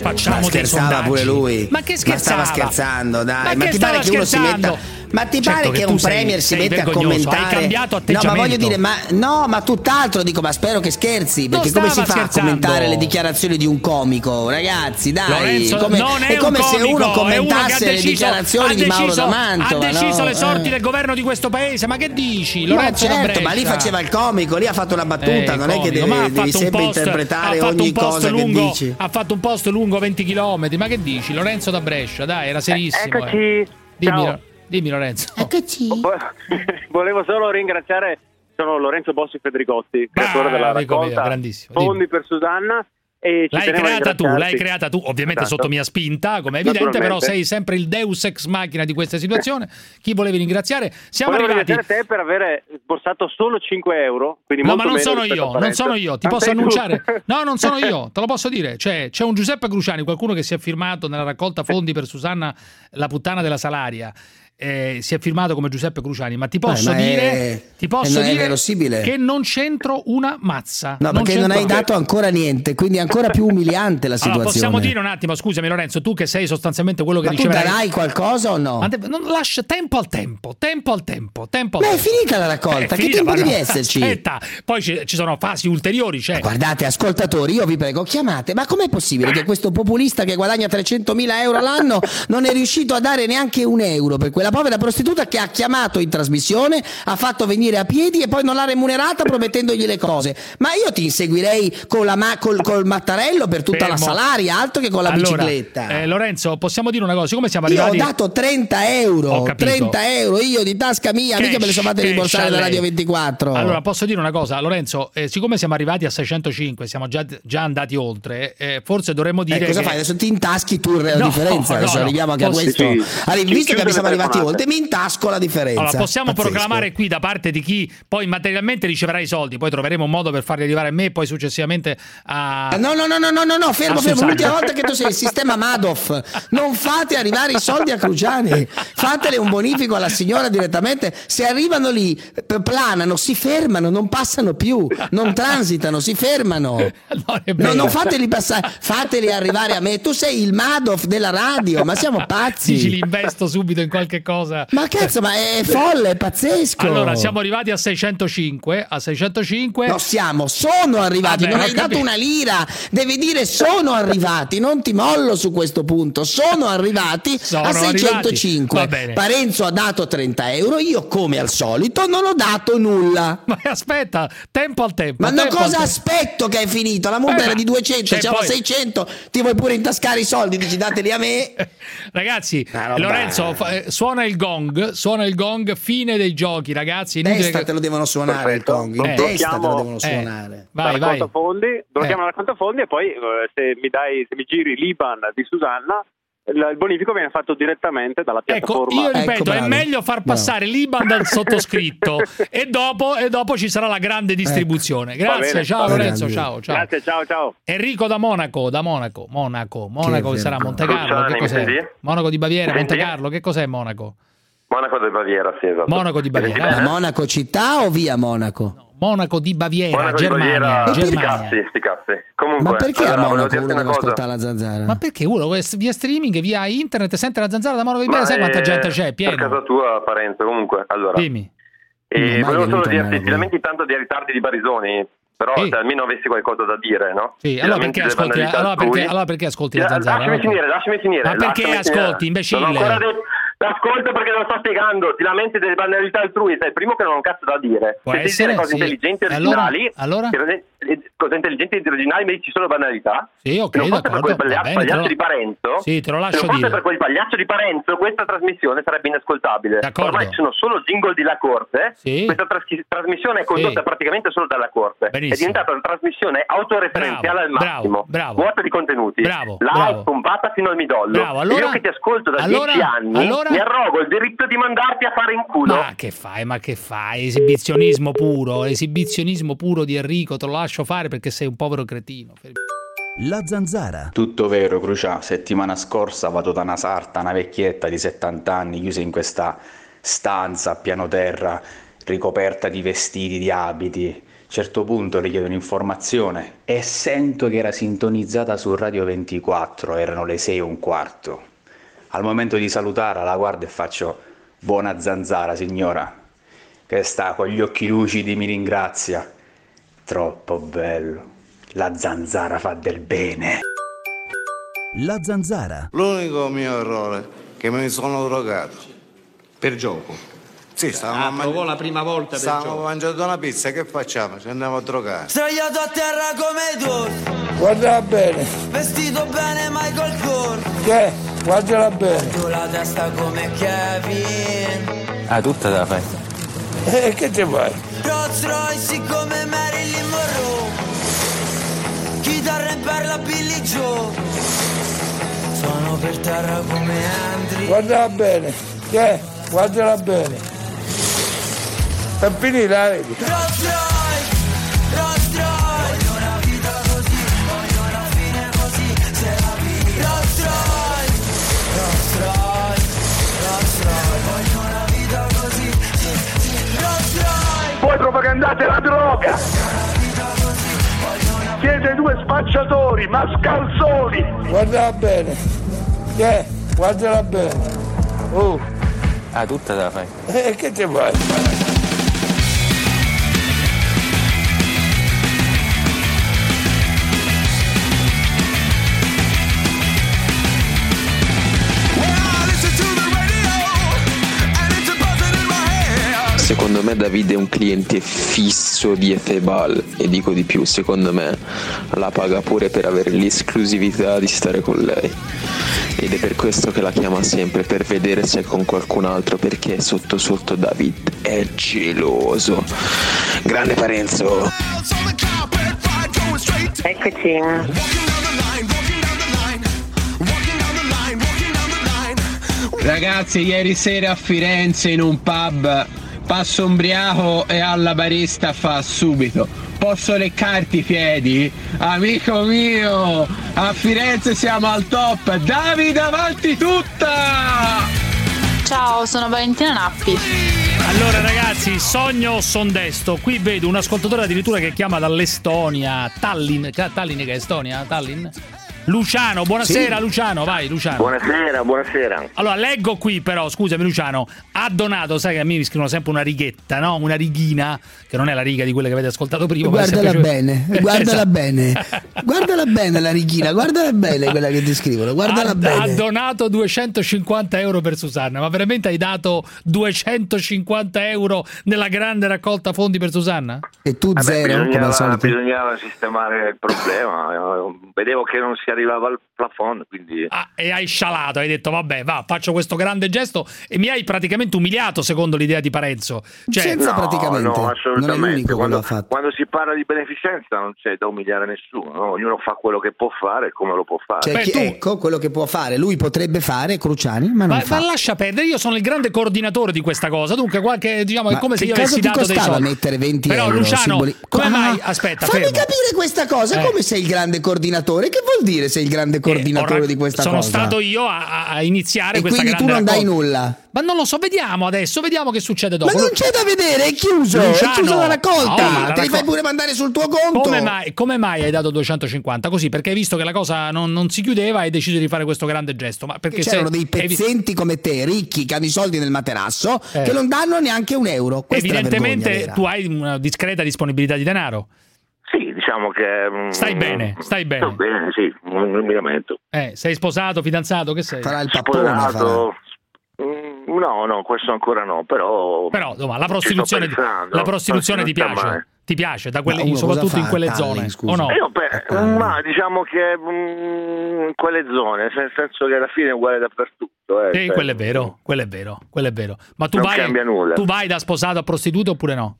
Facciamo Ma scherzava pure lui. Ma che scherzava? stava scherzando, dai. Ma Ma, ti pare che uno si metta. Ma ti Certo pare che che un sei- premier si sei mette a commentare? no, ma voglio dire, ma no, ma tutt'altro dico, ma spero che scherzi. Perché come si fa scherzando. a commentare le dichiarazioni di un comico? Ragazzi, dai. Lorenzo come, è, è come un se comico, uno è uno commentasse le deciso- dichiarazioni ha di Mauro deciso- D'Amantova. Ha deciso no? le sorti Eh. del governo di questo paese, ma che dici? No, Lorenzo da certo, ma lì faceva il comico, lì ha fatto una battuta, Eh, non è che comico, devi, ma devi sempre post- interpretare ogni cosa che dici. Ha fatto un post lungo 20 km, ma che dici? Lorenzo da Brescia, dai, era serissimo. Eccoci. eh. Dimmi, Ciao. dimmi Lorenzo. Vo- *laughs* Volevo solo ringraziare, sono Lorenzo Bossi Federicotti, creatore della amico mio, raccolta grandissimo, Fondi per Susanna. L'hai a creata tu, l'hai creata tu, ovviamente Esatto. sotto mia spinta, come è evidente, però sei sempre il deus ex machina di questa situazione. Chi volevi ringraziare? Siamo Volevo arrivati. ringraziare te per aver sborsato solo 5 euro. No, ma non sono a io, non sono io, ti Ah, posso sei tu. annunciare. No, non sono *laughs* io, te lo posso dire. C'è, c'è un Giuseppe Cruciani, qualcuno che si è firmato nella raccolta fondi per Susanna, la puttana della Salaria. Eh, si è firmato come Giuseppe Cruciani, ma ti posso ma è- dire, ti posso non è dire che non c'entro una mazza. No, perché non hai dato ancora niente, quindi è ancora più umiliante la *laughs* Allora, situazione. possiamo dire un attimo, scusami Lorenzo, tu che sei sostanzialmente quello che Ma tu riceverai darai qualcosa o no? Ma de- non lascia tempo al tempo, tempo al tempo, tempo al Ma è tempo. finita la raccolta, È che finita, tempo ma devi esserci? Aspetta, poi ci, ci sono fasi ulteriori, cioè. Guardate, ascoltatori, io vi prego, chiamate. Ma com'è possibile che questo populista che guadagna 300.000 euro all'anno non è riuscito a dare neanche un euro per quella povera prostituta che ha chiamato in trasmissione, ha fatto venire a piedi e poi non l'ha remunerata promettendogli le cose? Ma io ti inseguirei con la ma- col, col mattarello per tutta la Fermo. salaria, altro che con la Allora, bicicletta. eh, Lorenzo, possiamo dire una cosa, siccome siamo Io ho arrivati dato 30 euro, Ho capito. 30 euro io di tasca mia, mica me le sono fatte Cash rimborsare a da lei. Radio 24. Allora, posso dire una cosa, Lorenzo, eh, siccome siamo arrivati a 605, siamo già, già andati oltre, eh, forse dovremmo dire Eh, cosa che- fai? Adesso ti intaschi tu la No, differenza. no, Adesso no. arriviamo anche a Possi- questo. sì. Allora, visto che siamo arrivati oltre, mi intasco la differenza. Allora, possiamo Pazzesco. proclamare qui da parte di chi poi materialmente riceverà i soldi, poi troveremo un modo per farli arrivare a me e poi successivamente a... Ah, No, no, no, no, no, no, no, fermo, fermo. L'ultima volta che tu sei il *laughs* sistema Madoff. Non fate arrivare i soldi a Cruciani. Fatele un bonifico alla signora direttamente. Se arrivano lì, planano, si fermano, non passano più, non transitano, si fermano. No, non fateli passare, fateli arrivare a me. Tu sei il Madoff della radio, ma siamo *laughs* pazzi. Dici, li investo subito in qualche cosa. Ma cazzo, ma è folle, è pazzesco. Allora, siamo arrivati a 605. A 605. No, siamo, sono arrivati, Vabbè, non hai dato una lira, devi dire sono arrivati, non ti mollo su questo punto, sono arrivati Sono a 605. arrivati. Va bene. Parenzo ha dato 30 euro, io come al solito non ho dato nulla. Ma aspetta, tempo al tempo. Ma tempo cosa aspetto che è finito? La multa Eh, era ma di 200, c'è siamo a poi- 600, ti vuoi pure intascare i soldi, dici dateli a me. *laughs* Ragazzi, vabbè. Lorenzo, eh, suona il gong, suona il gong, fine dei giochi, ragazzi. Testa che- te lo devono suonare il gong, in Eh. testa te lo devono Eh. suonare. Vai, la vai. raccolta fondi, blocchiamo Eh. la raccolta fondi e poi eh, se mi dai, se mi giri l'Iban di Susanna, il, bonifico viene fatto direttamente dalla Ecco, piattaforma. io ripeto, è meglio far passare l'Iban dal sottoscritto *laughs* e dopo, e dopo ci sarà la grande distribuzione. Va Grazie, bene. ciao. Lorenzo, ciao, ciao. Grazie, ciao, ciao. Enrico da Monaco, da Monaco, Monaco, Monaco che, sarà vergogna. Monte Carlo, Cruciani, che cos'è? Monaco di Baviera, Mi Monte senti? Carlo, che cos'è Monaco? Monaco di Baviera, sì, esatto. Monaco di Baviera. Ma Monaco città o via Monaco? Monaco di Baviera, Monaco di Germania, Baviera, sti Germania. cazzi, sti cazzi. Comunque, Ma perché a allora, volevo Monaco uno una deve cosa. ascoltare la zanzara? Ma perché uno via streaming, via internet, sente la zanzara da Monaco di Baviera, sai quanta eh, gente c'è? Per Pieno. casa tua, Parenzo, comunque, allora. Dimmi. E volevo solo a dirti, ti lamenti tanto dei ritardi di Barisoni, però Sì. se almeno avessi qualcosa da dire, no? Sì, allora perché, ascolti, allora, perché, allora perché ascolti Ti- la zanzara? Lasciami finire, lasciami finire. Ma perché ascolti, finire. imbecille? Non ho ancora detto- Ascolta perché lo sto spiegando, ti lamenti delle banalità altrui, sei il primo che non ha un cazzo da dire. Può Se essere, dire cose sì. intelligenti e Allora- originali, allora? ti rende- eh, cosa intelligenti e originali mi dici solo banalità? Sì, ok, Se non fosse per quel paglia- bene, pagliaccio lo- di Parenzo, Sì, te lo se lascio non fosse dire. per quel pagliaccio di Parenzo, questa trasmissione sarebbe inascoltabile. D'accordo. Ormai ci sono solo jingle di La Corte. Sì. Questa traschi- trasmissione è condotta Sì. praticamente solo dalla Corte. Benissimo. È diventata una trasmissione autoreferenziale al Bravo, massimo, bravo, bravo. vuota di contenuti. Bravo, bravo. pompata fino al midollo. Bravo, E allora- io che ti ascolto da allora- dieci anni allora- mi arrogo il diritto di mandarti a fare in culo. Ma che fai, ma che fai? Esibizionismo puro, esibizionismo puro di Enrico, te lo lascio fare perché sei un povero cretino. La zanzara. Tutto vero, Crucia. Settimana scorsa vado da una sarta, una vecchietta di 70 anni, chiusa in questa stanza a piano terra, ricoperta di vestiti, di abiti. A un certo punto le chiedo un'informazione e sento che era sintonizzata su Radio 24, erano le 6 e un quarto. Al momento di salutare la guardo e faccio buona zanzara, signora, che sta con gli occhi lucidi, mi ringrazia. Troppo bello. La zanzara fa del bene. La zanzara. L'unico mio errore è che mi sono drogato. Per gioco? Sì, stavamo Ah, provò la prima volta per Stavamo gioco. mangiando una pizza, che facciamo? Ci andiamo a drogare. Sdraiato a terra come tu Guarda bene. Vestito bene Michael Kors Che? Guardala bene. Tu la testa come Kevin Ah, tutta da fai. E che ti fai? Rolls Royce come Marilyn Monroe Chitarra in perla Billy Joe Sono per terra come Andri Guardala bene. Che? Guardala bene. Per finire, la vedi? Rolls Royce, Voi propagandate la droga! Siete due spacciatori, mascalzoni! Guardala bene. Che? Guardala bene. Oh, Ah, tutta da fai. e che ti fai? Secondo me Davide è un cliente fisso di Efebal e dico di più, secondo me la paga pure per avere l'esclusività di stare con lei. Ed è per questo che la chiama sempre, per vedere se è con qualcun altro, perché sotto sotto David è geloso. Grande Parenzo! Eccoci. Ragazzi, ieri sera a Firenze in un pub passo umbriaco e alla barista fa subito. Posso leccarti i piedi? Amico mio, a Firenze siamo al top. Davide avanti tutta! Ciao, sono Valentina Nappi. Allora ragazzi, sogno o son desto? Qui vedo un ascoltatore addirittura che chiama dall'Estonia, Tallinn, Tallinn che è Estonia? Tallinn? Luciano, buonasera Sì. Luciano, vai Luciano. Buonasera, buonasera. Allora, leggo qui però, scusami Luciano, ha donato, sai che a me mi scrivono sempre una righetta, no? Una righina, che non è la riga di quelle che avete ascoltato prima. Guardala bene, *laughs* guardala Esatto. bene. Guardala bene la righina, guardala bene quella che ti scrivono, guardala ha, bene. ha donato 250 euro per Susanna, ma veramente hai dato 250 euro nella grande raccolta fondi per Susanna? E tu Vabbè, zero, come al bisognava, solito. bisognava sistemare il problema. Vedevo che non si arrivava al plafond, quindi. Ah, e hai scialato, hai detto vabbè va, faccio questo grande gesto e mi hai praticamente umiliato secondo l'idea di Parenzo. Cioè, no, no, assolutamente. Quando, quando si parla di beneficenza non c'è da umiliare nessuno, no? ognuno fa quello che può fare e come lo può fare. Cioè, chi- ecco quello che può fare, lui potrebbe fare Cruciani, ma non Ma, fa. ma lascia perdere, io sono il grande coordinatore di questa cosa. Dunque, qualche, diciamo, è Ma come se io avessi dato dei soldi. mettere 20 Però, euro, Luciano, simboli- come Ah, mai? Aspetta, Fammi fermo. capire questa cosa, Eh. come sei il grande coordinatore? Che vuol dire sei il grande coordinatore Ora, di questa sono cosa? stato io a, a- iniziare e quindi tu non dai nulla. Ma non lo so, vediamo adesso, vediamo che succede dopo. Ma non c'è da vedere, è chiuso, è Luciano, chiusa la raccolta. oh, la Te li fai pure mandare sul tuo conto. Come mai, come mai hai dato 250? Così, perché hai visto che la cosa non, non si chiudeva e hai deciso di fare questo grande gesto. Ma perché c'erano se- dei pezzenti come te, ricchi, che hanno i soldi nel materasso, Eh. che non danno neanche un euro. Questa è Evidentemente tu hai una discreta disponibilità di denaro. Sì, diciamo che. mm, Stai bene, stai bene. Sto bene, sì, non, mi lamento. Eh, sei sposato, fidanzato, che sei? Sposato, mm, No, no, questo ancora no, però... Però insomma, la prostituzione, pensando, la prostituzione ti piace? mai. Ti piace, da quelle- uno soprattutto in quelle zone? scusa? O no? Io pe- ma diciamo che mm, in quelle zone, nel senso che alla fine è uguale dappertutto. Eh, Sì, cioè, quello è vero, quello è vero, quello è vero. Ma tu Non vai, cambia nulla. tu vai da sposato a prostituto oppure no?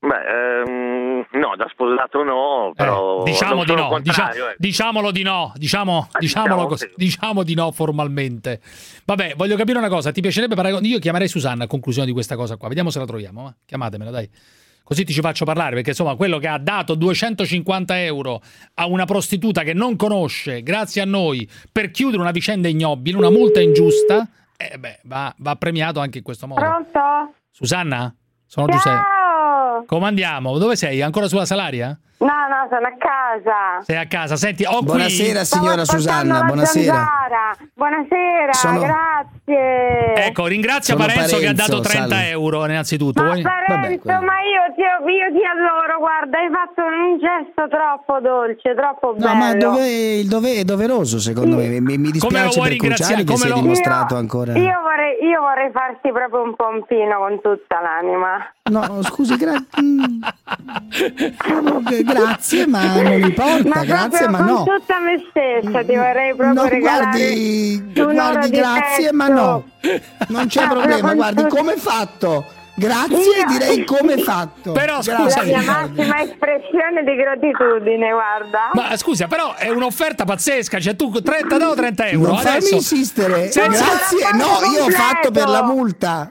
Beh, ehm, no, da sposato no, però... Diciamo non di no, contrario, dicia- eh. diciamolo di no, diciamo, diciamolo, diciamo così, sì. diciamo di no formalmente. Vabbè, voglio capire una cosa, ti piacerebbe parlare con... Io chiamerei Susanna a conclusione di questa cosa qua, vediamo se la troviamo, va? chiamatemela dai. Così ti ci faccio parlare, perché insomma quello che ha dato 250 euro a una prostituta che non conosce, grazie a noi, per chiudere una vicenda ignobile, una multa ingiusta, eh beh, va, va premiato anche in questo modo. Pronto? Susanna? Sono tu sei? Ciao! Come andiamo? Dove sei? Ancora sulla Salaria? No, no, sono a casa. Sei a casa, senti, ho qui... Buonasera signora Stavo Susanna, buonasera. zanzara. Buonasera, Sono- grazie. Ecco, ringrazia Sono Parenzo, che ha dato Parenzo, 30 salve. euro innanzitutto. Ma Vuoi- Parenzo, ma io ti, io ti adoro, guarda, hai fatto un gesto troppo dolce, troppo bello. No, ma dove, il dovere è doveroso secondo me. Mi, mi Come lo dispiace vuoi per Cruciani che ringraziare? si è Come lo- dimostrato Io- ancora. Io vorrei, io vorrei farti proprio un pompino con tutta l'anima. No, scusi, gra- *laughs* mm, grazie, ma *laughs* non importa, Ma grazie, ma con no. tutta me stessa ti vorrei proprio No, guardi, guardi, di grazie, ma no. Non c'è Ah, problema, guardi, come è fatto? Grazie, Io- direi come fatto. Però, Grazie. La mia massima espressione di gratitudine, guarda. Ma scusa, però è un'offerta pazzesca, cioè tu 30 da o 30 euro. Non Adesso... insistere, Senza- grazie. No, io ho fatto per la multa.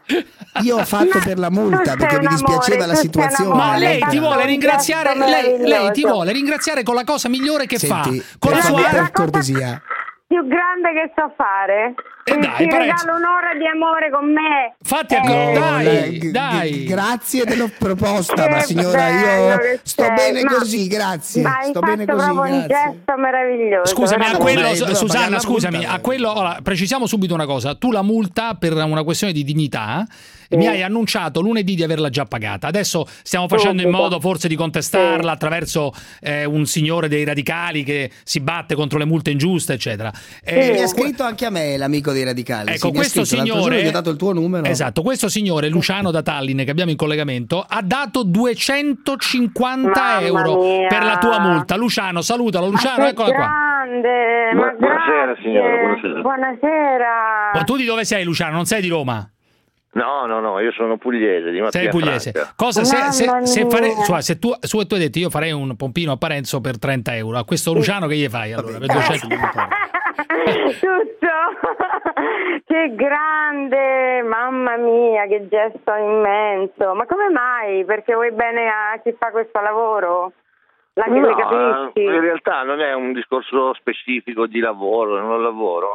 Io ho fatto per la multa perché mi dispiaceva la situazione. Ma lei ti vuole ringraziare, lei, lei ti vuole ringraziare con la cosa migliore che Senti, fa. Con la sua per cortesia. più grande che so fare. Eh, Ti- dai, ti Parenzo. regalo un'ora di amore con me. Fatti Eh, dai, Eh, g- dai. g- Grazie della proposta, ma signora, io sto sei. bene Ma- così, grazie. Ma hai Sto fatto bene così, proprio un grazie. gesto meraviglioso. Scusami, a quello, pagare Susanna, scusami, multa, a quello, allora, precisiamo subito una cosa. Tu la multa per una questione di dignità mi hai annunciato lunedì di averla già pagata. Adesso stiamo facendo in Subito. modo forse di contestarla attraverso eh, un signore dei radicali che si batte contro le multe ingiuste, eccetera. Eh, mi ha scritto anche a me l'amico dei radicali. Ecco, sì, questo signore gli ho dato il tuo numero. Esatto, questo signore Luciano da Tallinn che abbiamo in collegamento ha dato 250 Mamma euro mia. per la tua multa. Luciano, salutalo, Luciano, eccola qua. grande, Bu- buonasera, grazie. signora, buonasera. Buonasera. Ma tu di dove sei Luciano? Non sei di Roma? No, no, no, io sono pugliese, di Sei pugliese. Franca. Cosa se, se, se fare, cioè, se tu, su, tu hai detto io farei un pompino a Parenzo per 30 euro, a questo Luciano che gli fai allora? Per *laughs* 200? Tutto. *laughs* che grande, mamma mia, che gesto immenso. Ma come mai? Perché vuoi bene a chi fa questo lavoro? La che No, capisci? in realtà non è un discorso specifico di lavoro, non lavoro.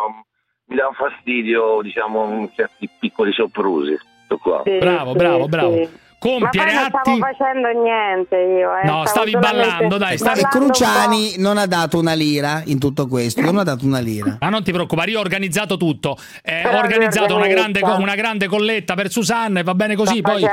Mi dà un fastidio, diciamo, certi piccoli soprusi. Qua. Sì, Bravo, sì, bravo, sì. bravo. Compiere Ma poi non atti. stavo facendo niente io. Eh. No, Stavo stavi ballando, dai, stavi- E ballando Cruciani non ha dato una lira in tutto questo, non ha dato una lira. Ma non ti preoccupare, io ho organizzato tutto. Eh, ho organizzato una grande, una grande colletta per Susanna e va bene così. Sta Poi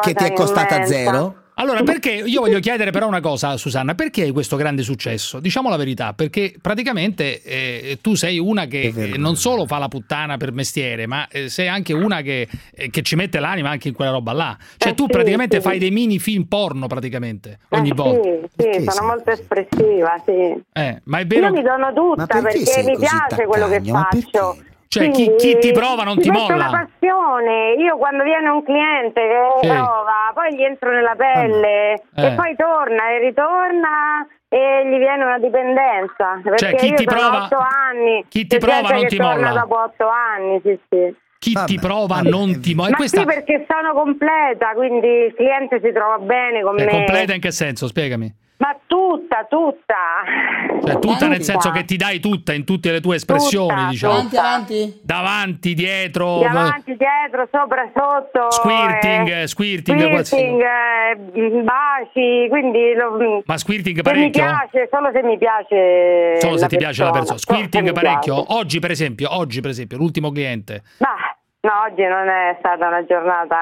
che ti è costata immensa. zero? Allora, perché io voglio chiedere però una cosa, Susanna, perché hai questo grande successo? Diciamo la verità, perché praticamente eh, tu sei una che eh, non solo fa la puttana per mestiere, ma eh, sei anche una che, eh, che ci mette l'anima anche in quella roba là. Cioè Eh, tu sì, praticamente sì. fai dei mini film porno praticamente ogni Eh, volta. Sì, sì, sono molto espressiva, sì. Eh, ma è vero Io mi dono tutta perché perché, mi piace quello che faccio. Cioè, chi- Quindi, chi ti prova non ti molla. una passione. Io quando viene un cliente che Sì. prova, poi gli entro nella pelle Eh. e poi torna e ritorna e gli viene una dipendenza. Perché Cioè, chi io ti prova- otto anni. chi ti prova non ti torna molla. dopo otto anni, sì, sì. Chi ti prova non ti muove. Ma Questa sì, perché sono completa, quindi il cliente si trova bene con è me. completa in che senso? Spiegami. Ma tutta, tutta. Cioè, tutta nel senso che ti dai tutta in tutte le tue espressioni, Tutta, diciamo. Avanti, avanti. Davanti, dietro. Di avanti, dietro, sopra, sotto. Squirting, eh, squirting, squirting, eh, baci, quindi lo- Ma squirting se mi parecchio? piace, solo se mi piace Solo se ti piace la persona. Squirting parecchio. Oggi, per esempio, oggi, per esempio, l'ultimo cliente. Ma no, oggi non è stata una giornata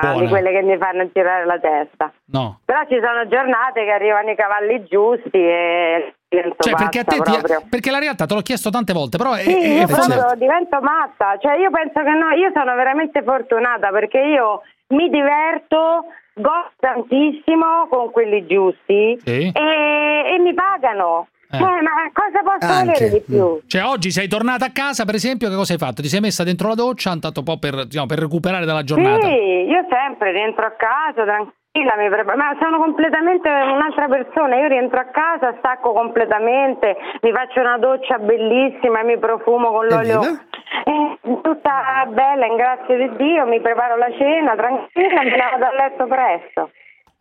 Buona. di quelle che mi fanno girare la testa. No. Però ci sono giornate che arrivano i cavalli giusti e Cioè, perché, a te ti- proprio. perché la realtà te l'ho chiesto tante volte, però è, Sì, è- io forte. divento matta, cioè io penso che no, io sono veramente fortunata perché io mi diverto, gosto tantissimo con quelli giusti Sì. e, e mi pagano. Eh. Cioè, ma cosa posso Anche. volere di più? Cioè, oggi sei tornata a casa, per esempio, che cosa hai fatto? Ti sei messa dentro la doccia, andato un po' per, diciamo, per recuperare dalla giornata. Sì, io sempre rientro a casa tranquilla, mi preparo, ma sono completamente un'altra persona, io rientro a casa, stacco completamente, mi faccio una doccia bellissima e mi profumo con l'olio eh, tutta bella, in grazia di Dio, mi preparo la cena tranquilla e me vado a letto presto.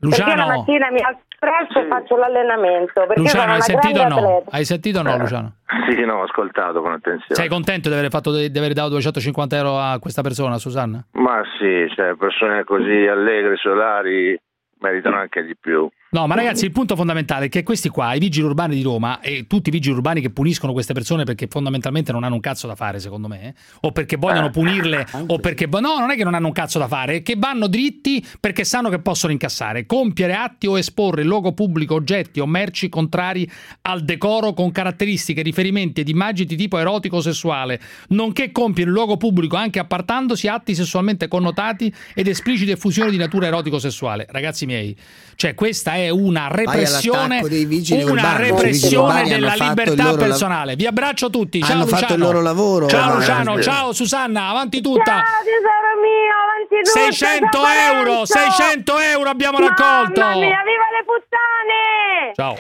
Perché Luciano- la mattina mi alzo presto e faccio l'allenamento, perché Luciano, sono hai sentito o no? atleta. Hai sentito o no, Luciano? Sì, sì, no, ho ascoltato con attenzione. Sei contento di aver, fatto, di aver dato 250 euro a questa persona, Susanna? Ma sì, cioè, persone così allegre, solari, meritano anche di più. No, ma ragazzi, il punto fondamentale è che questi qua, i vigili urbani di Roma e tutti i vigili urbani che puniscono queste persone perché fondamentalmente non hanno un cazzo da fare, secondo me, eh, o perché vogliono punirle, o perché. No, non è che non hanno un cazzo da fare, è che vanno dritti perché sanno che possono incassare. Compiere atti o esporre in luogo pubblico oggetti o merci contrari al decoro con caratteristiche, riferimenti ed immagini di tipo erotico o sessuale, nonché compiere in luogo pubblico anche appartandosi atti sessualmente connotati ed esplicite fusioni di natura erotico-sessuale. Ragazzi miei, cioè questa è una repressione, all'attacco dei vigili una urbani. I vigili repressione della fatto libertà personale. Vi abbraccio tutti. Ciao Hanno fatto Luciano. il loro lavoro, Ciao ragazzi. Luciano, ciao Susanna, avanti tutta. Ciao tesoro mio, avanti tutto, 600 ciao euro, Lorenzo! 600 euro abbiamo raccolto. Mamma mia, viva le puttane! Ciao.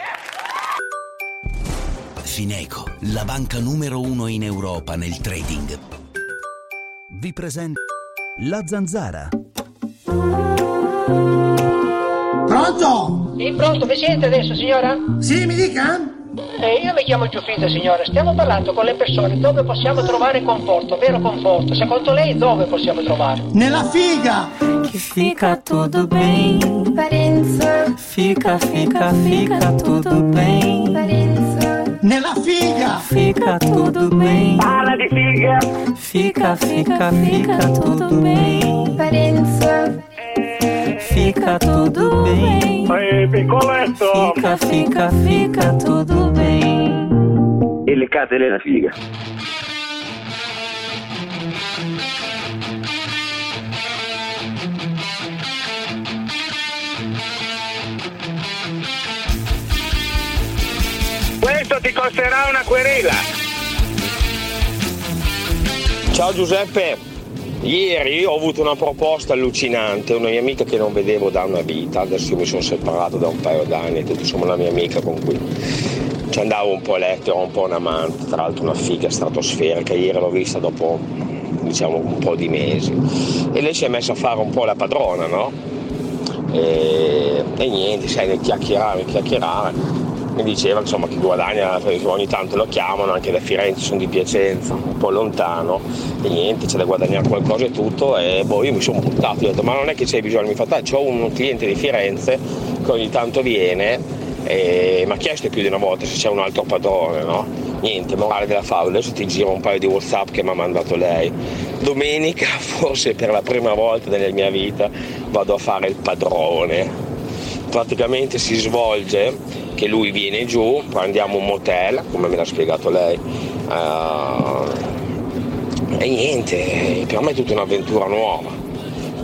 Fineco, la banca numero uno in Europa nel trading. Vi presenta la zanzara. Pronto? Sì, pronto, mi sente adesso, signora? Sì, mi dica? Eh, io mi chiamo Giuffrida, signora. Stiamo parlando con le persone dove possiamo trovare conforto, vero conforto. Secondo lei dove possiamo trovare? Nella figa! Que fica tudo bem. Fica, fica, fica tudo bem. Nella figa! Fica tudo bem. Parla di figa! Fica, fica, fica tudo bem. Fica tudo bem. Ehi, piccoletto! Fica, fica, fica tudo bem. E le catene la figa. Questo ti costerà una querela! Ciao Giuseppe, ieri ho avuto una proposta allucinante, una mia amica che non vedevo da una vita, adesso io mi sono separato da un paio d'anni, tutto, insomma una mia amica con cui ci andavo un po' letto, ero un po' un amante, tra l'altro una figa stratosferica, ieri l'ho vista dopo diciamo un po' di mesi. E lei si è messa a fare un po' la padrona, no? E, e niente, sai, nel chiacchierare, chiacchierare mi diceva insomma che guadagna ogni tanto lo chiamano anche da Firenze sono di Piacenza un po' lontano e niente c'è da guadagnare qualcosa e tutto e boh io mi sono buttato ho detto ma non è che c'è bisogno? Mi fa "Dai, c'ho un cliente di Firenze che ogni tanto viene e mi ha chiesto più di una volta se c'è un altro padrone no? niente morale della favola adesso ti giro un paio di whatsapp che mi ha mandato lei. Domenica *laughs* forse per la prima volta nella mia vita vado a fare il padrone praticamente si svolge che lui viene giù, prendiamo un motel, come me l'ha spiegato lei, eh, e niente, per me è tutta un'avventura nuova.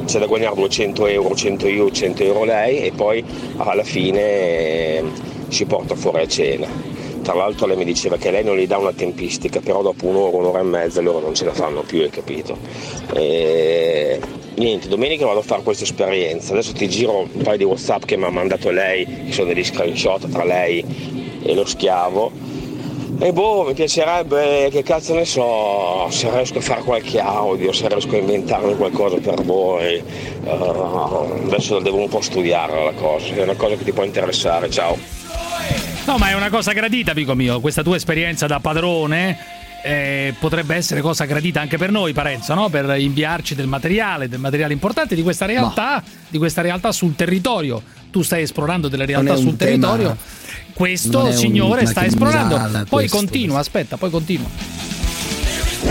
C'è da guadagnare 200 euro, 100 io, 100 euro lei e poi alla fine eh, si porta fuori a cena. Tra l'altro lei mi diceva che lei non gli dà una tempistica, però dopo un'ora, un'ora e mezza loro non ce la fanno più, hai capito? E niente, domenica vado a fare questa esperienza. Adesso ti giro un paio di WhatsApp che mi ha mandato lei, che sono degli screenshot tra lei e lo schiavo. E boh, mi piacerebbe, che cazzo ne so, se riesco a fare qualche audio, se riesco a inventarmi qualcosa per voi. Uh, adesso devo un po' studiare la cosa, è una cosa che ti può interessare, ciao. No, ma è una cosa gradita, amico mio. Questa tua esperienza da padrone eh, potrebbe essere cosa gradita anche per noi, Parenzo, no? Per inviarci del materiale, del materiale importante di questa realtà, di questa realtà sul territorio. Tu stai esplorando delle realtà sul tema- territorio. Questo signore sta esplorando. Poi questo. continua, aspetta, poi continua.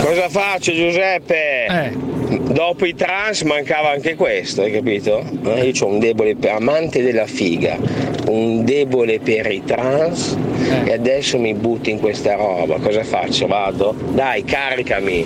Cosa faccio Giuseppe? Dopo i trans mancava anche questo, hai capito? Eh, io ho un debole per amante della figa. un debole per i trans Eh. e adesso mi butti in questa roba. Cosa faccio? Vado? Dai, caricami.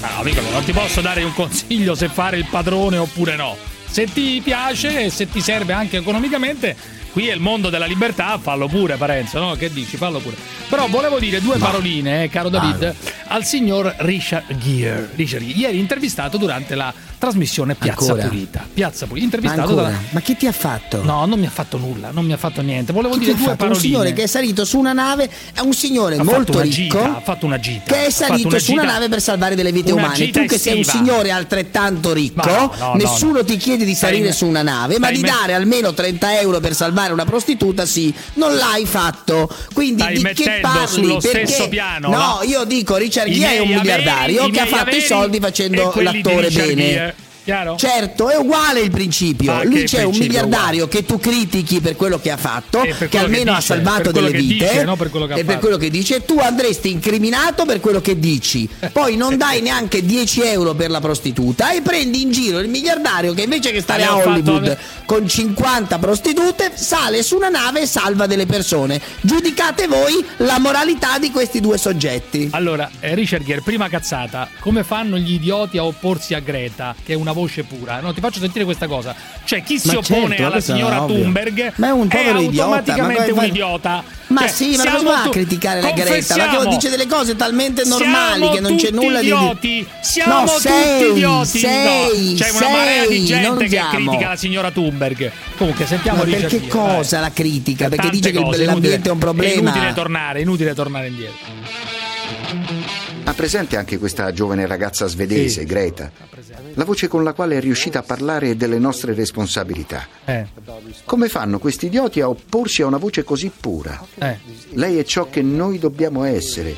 No, amico, non ti posso dare un consiglio se fare il padrone oppure no. Se ti piace e se ti serve anche economicamente, qui è il mondo della libertà, fallo pure, Parenzo, no? Che dici? Fallo pure. Però volevo dire due paroline, eh, caro David, al signor Richard Gere. Richard Gere, ieri intervistato durante la trasmissione Piazza Ancora? Pulita. Piazza Pulita, Ma intervistato da... Ma che ti ha fatto? No, non mi ha fatto nulla, non mi ha fatto niente. Volevo Chi dire due fatto? Un signore che è salito su una nave, è un signore ha molto ricco. gita, ha fatto una gita. che è salito una su una nave per salvare delle vite una umane. Tu che sei un signore altrettanto ricco, Ma no, no, nessuno no. ti chiede di salire me- su una nave, ma di dare almeno 30 euro per salvare una prostituta, sì, non l'hai fatto. Quindi Stai di che parli? Perché- no? io dico Richard I Gere è un miliardario che ha fatto i soldi facendo l'attore bene. Chiaro? Certo, è uguale il principio. Ah, Lui che c'è un principio miliardario che tu critichi per quello che ha fatto, per che che almeno ha dice, salvato per quello delle vite, dice, non per quello che ha e per fatto. quello che dice, tu andresti incriminato per quello che dici. Poi non dai *laughs* neanche 10 euro per la prostituta e prendi in giro il miliardario che invece che stare Ah, a Hollywood fatto- con 50 prostitute sale su una nave e salva delle persone. Giudicate voi la moralità di questi due soggetti. Allora, eh, Richard Gere, prima cazzata, come fanno gli idioti a opporsi a Greta, che è una voce pura? No, ti faccio sentire questa cosa. Cioè, chi si Ma oppone certo, alla questo è signora. Thunberg Ma è un idiota, automaticamente ma come un idiota. Ma Cioè, sì, ma come va a criticare la Greta? Ma che dice delle cose talmente normali che non c'è tutti nulla idioti, di. Siamo no, tutti sei, idioti. Sei, no, c'è una marea di gente che critica la signora Thunberg. Comunque, sentiamo Ma Richard perché cosa vai. la critica? Per Perché tante dice che cose, l'ambiente è un È problema. inutile tornare, è inutile tornare indietro. Ha presente anche questa giovane ragazza svedese, Sì. Greta? La voce con la quale è riuscita a parlare delle nostre responsabilità. Eh, Come fanno questi idioti a opporsi a una voce così pura? eh. Lei è ciò che noi dobbiamo essere.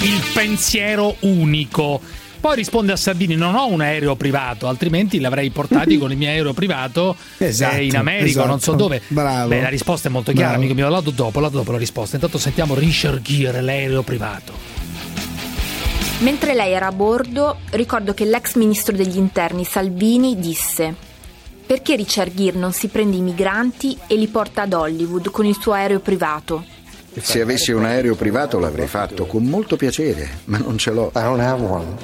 il pensiero unico. Poi risponde a Salvini: Non ho un aereo privato, altrimenti l'avrei portati *laughs* con il mio aereo privato Esatto, eh, in America o non so esatto. dove. Bravo. Beh, la risposta è molto chiara, Bravo. amico mio. La do dopo, dopo la risposta. Intanto sentiamo Richard Gere, l'aereo privato. Mentre lei era a bordo, ricordo che l'ex ministro degli interni Salvini disse: Perché Richard Gere non si prende i migranti e li porta ad Hollywood con il suo aereo privato? Se avessi un aereo privato l'avrei fatto con molto piacere, ma non ce l'ho. I don't have one.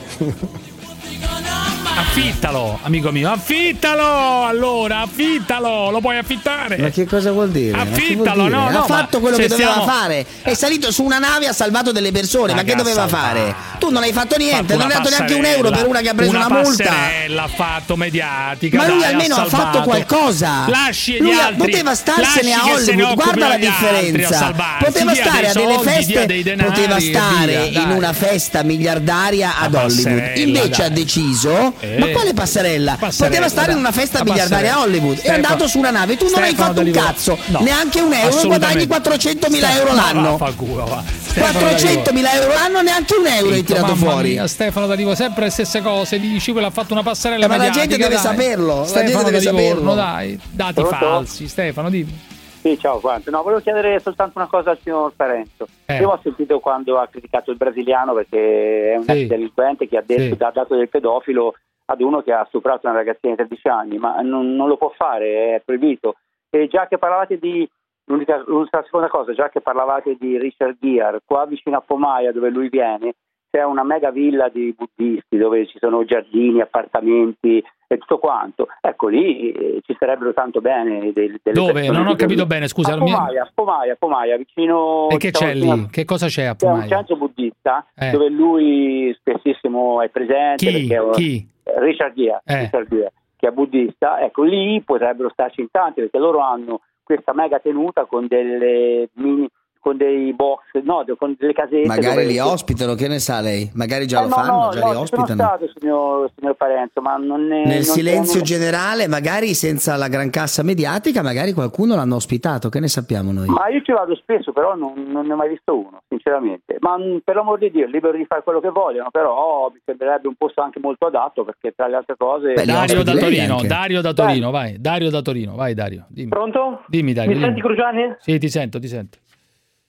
*laughs* Affittalo, amico mio, affittalo! Allora, affittalo, lo puoi affittare. Ma che cosa vuol dire? Che vuol Affittalo, dire? no, no, ha fatto quello che doveva stiamo- fare. È salito su una nave e ha salvato delle persone. Ma Ma, che doveva fare? Tu non hai fatto niente, non hai una dato neanche un euro per una che ha preso una, multa. passerella ha fatto mediatica. Ma lui dai, almeno ha fatto qualcosa. Lasci Lui altri. poteva starsene a Hollywood. Guarda la altri differenza. salvarsi. Poteva stare a delle feste. poteva stare in una festa miliardaria ad Hollywood. Invece ha deciso. Eh. Ma quale passerella? Passerella, Poteva stare in una festa La miliardaria a. Hollywood. È andato su una nave. Tu non hai fatto un cazzo. No. Neanche un euro. Guadagni 400.000 euro Ma l'anno. vaffanculo, va. Stefano 400.000 euro l'anno, neanche un euro hai Zitto, tirato mamma fuori. mia, Stefano D'Alivo, sempre le stesse cose. Dici quello ha fatto una passerella Eh, ma la gente deve dai. saperlo, la Stefano gente deve saperlo. dai, dati Pronto? falsi. Stefano, dimmi. Sì, ciao quanto. No, volevo chiedere soltanto una cosa al signor Parenzo. Eh. Io ho sentito quando ha criticato il brasiliano perché è un Sì. delinquente che ha detto, Sì. ha dato del pedofilo ad uno che ha stuprato una ragazzina di 13 anni, ma non, non lo può fare, è proibito. E già che parlavate di l'unica, seconda cosa, già che parlavate di Richard Gere, qua vicino a Pomaia dove lui viene, c'è una mega villa di buddisti dove ci sono giardini, appartamenti e tutto quanto. Ecco lì eh, ci starebbero tanto bene delle, delle Dove? Non ho capito bene, scusa. A Pomaia, Pomaia, Pomaia, vicino E che diciamo, c'è lì? Che cosa c'è a C'è un Pomaia? centro buddista Eh. dove lui spessissimo è presente Chi? è Chi? Richard Gere, Eh. Richard Gere, che è buddista, ecco lì potrebbero starci in tanti perché loro hanno questa mega tenuta con delle mini con dei box, no, con delle casette Magari li ospitano, che ne sa lei? Magari già Eh, lo no, fanno, no, già no, li ci sono ospitano. stato signor, signor Parenzo, ma non è Nel non- silenzio non- generale, magari senza la gran cassa mediatica, magari qualcuno l'hanno ospitato, che ne sappiamo noi? Ma io ci vado spesso, però non, non ne ho mai visto uno, sinceramente. Ma mh, per l'amor di Dio, libero di fare quello che vogliono, però mi sembrerebbe un posto anche molto adatto perché tra le altre cose... Dario da Torino. Dario da Torino, vai. Dario da Torino, vai Dario. Dimmi. Pronto? Dimmi Dario. Mi dimmi. senti Cruciani? Sì, ti sento, ti sento.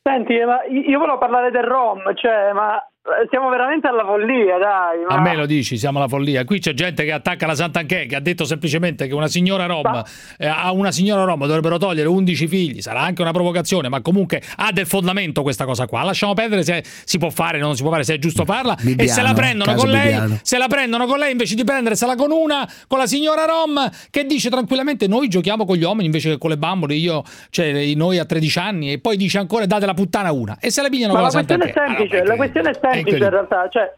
Senti, ma io volevo parlare del ROM, cioè, ma siamo veramente alla follia, dai. Ma... A me lo dici, siamo alla follia. Qui c'è gente che attacca la Sant'Anché, che ha detto semplicemente che una signora rom, eh, a una signora rom dovrebbero togliere 11 figli. Sarà anche una provocazione, ma comunque ha del fondamento questa cosa qua. Lasciamo perdere se si può fare o non si può fare, se è giusto farla. e Bibbiano, se la prendono con lei, Bibbiano. se la prendono con lei invece di prendersela con una, con la signora rom, che dice tranquillamente noi giochiamo con gli uomini invece che con le bambole, io, cioè noi a 13 anni, e poi dice ancora date la puttana a una. E se la pigliano Ma con la la questione è semplice, la questione è semplice in incredibile. realtà, cioè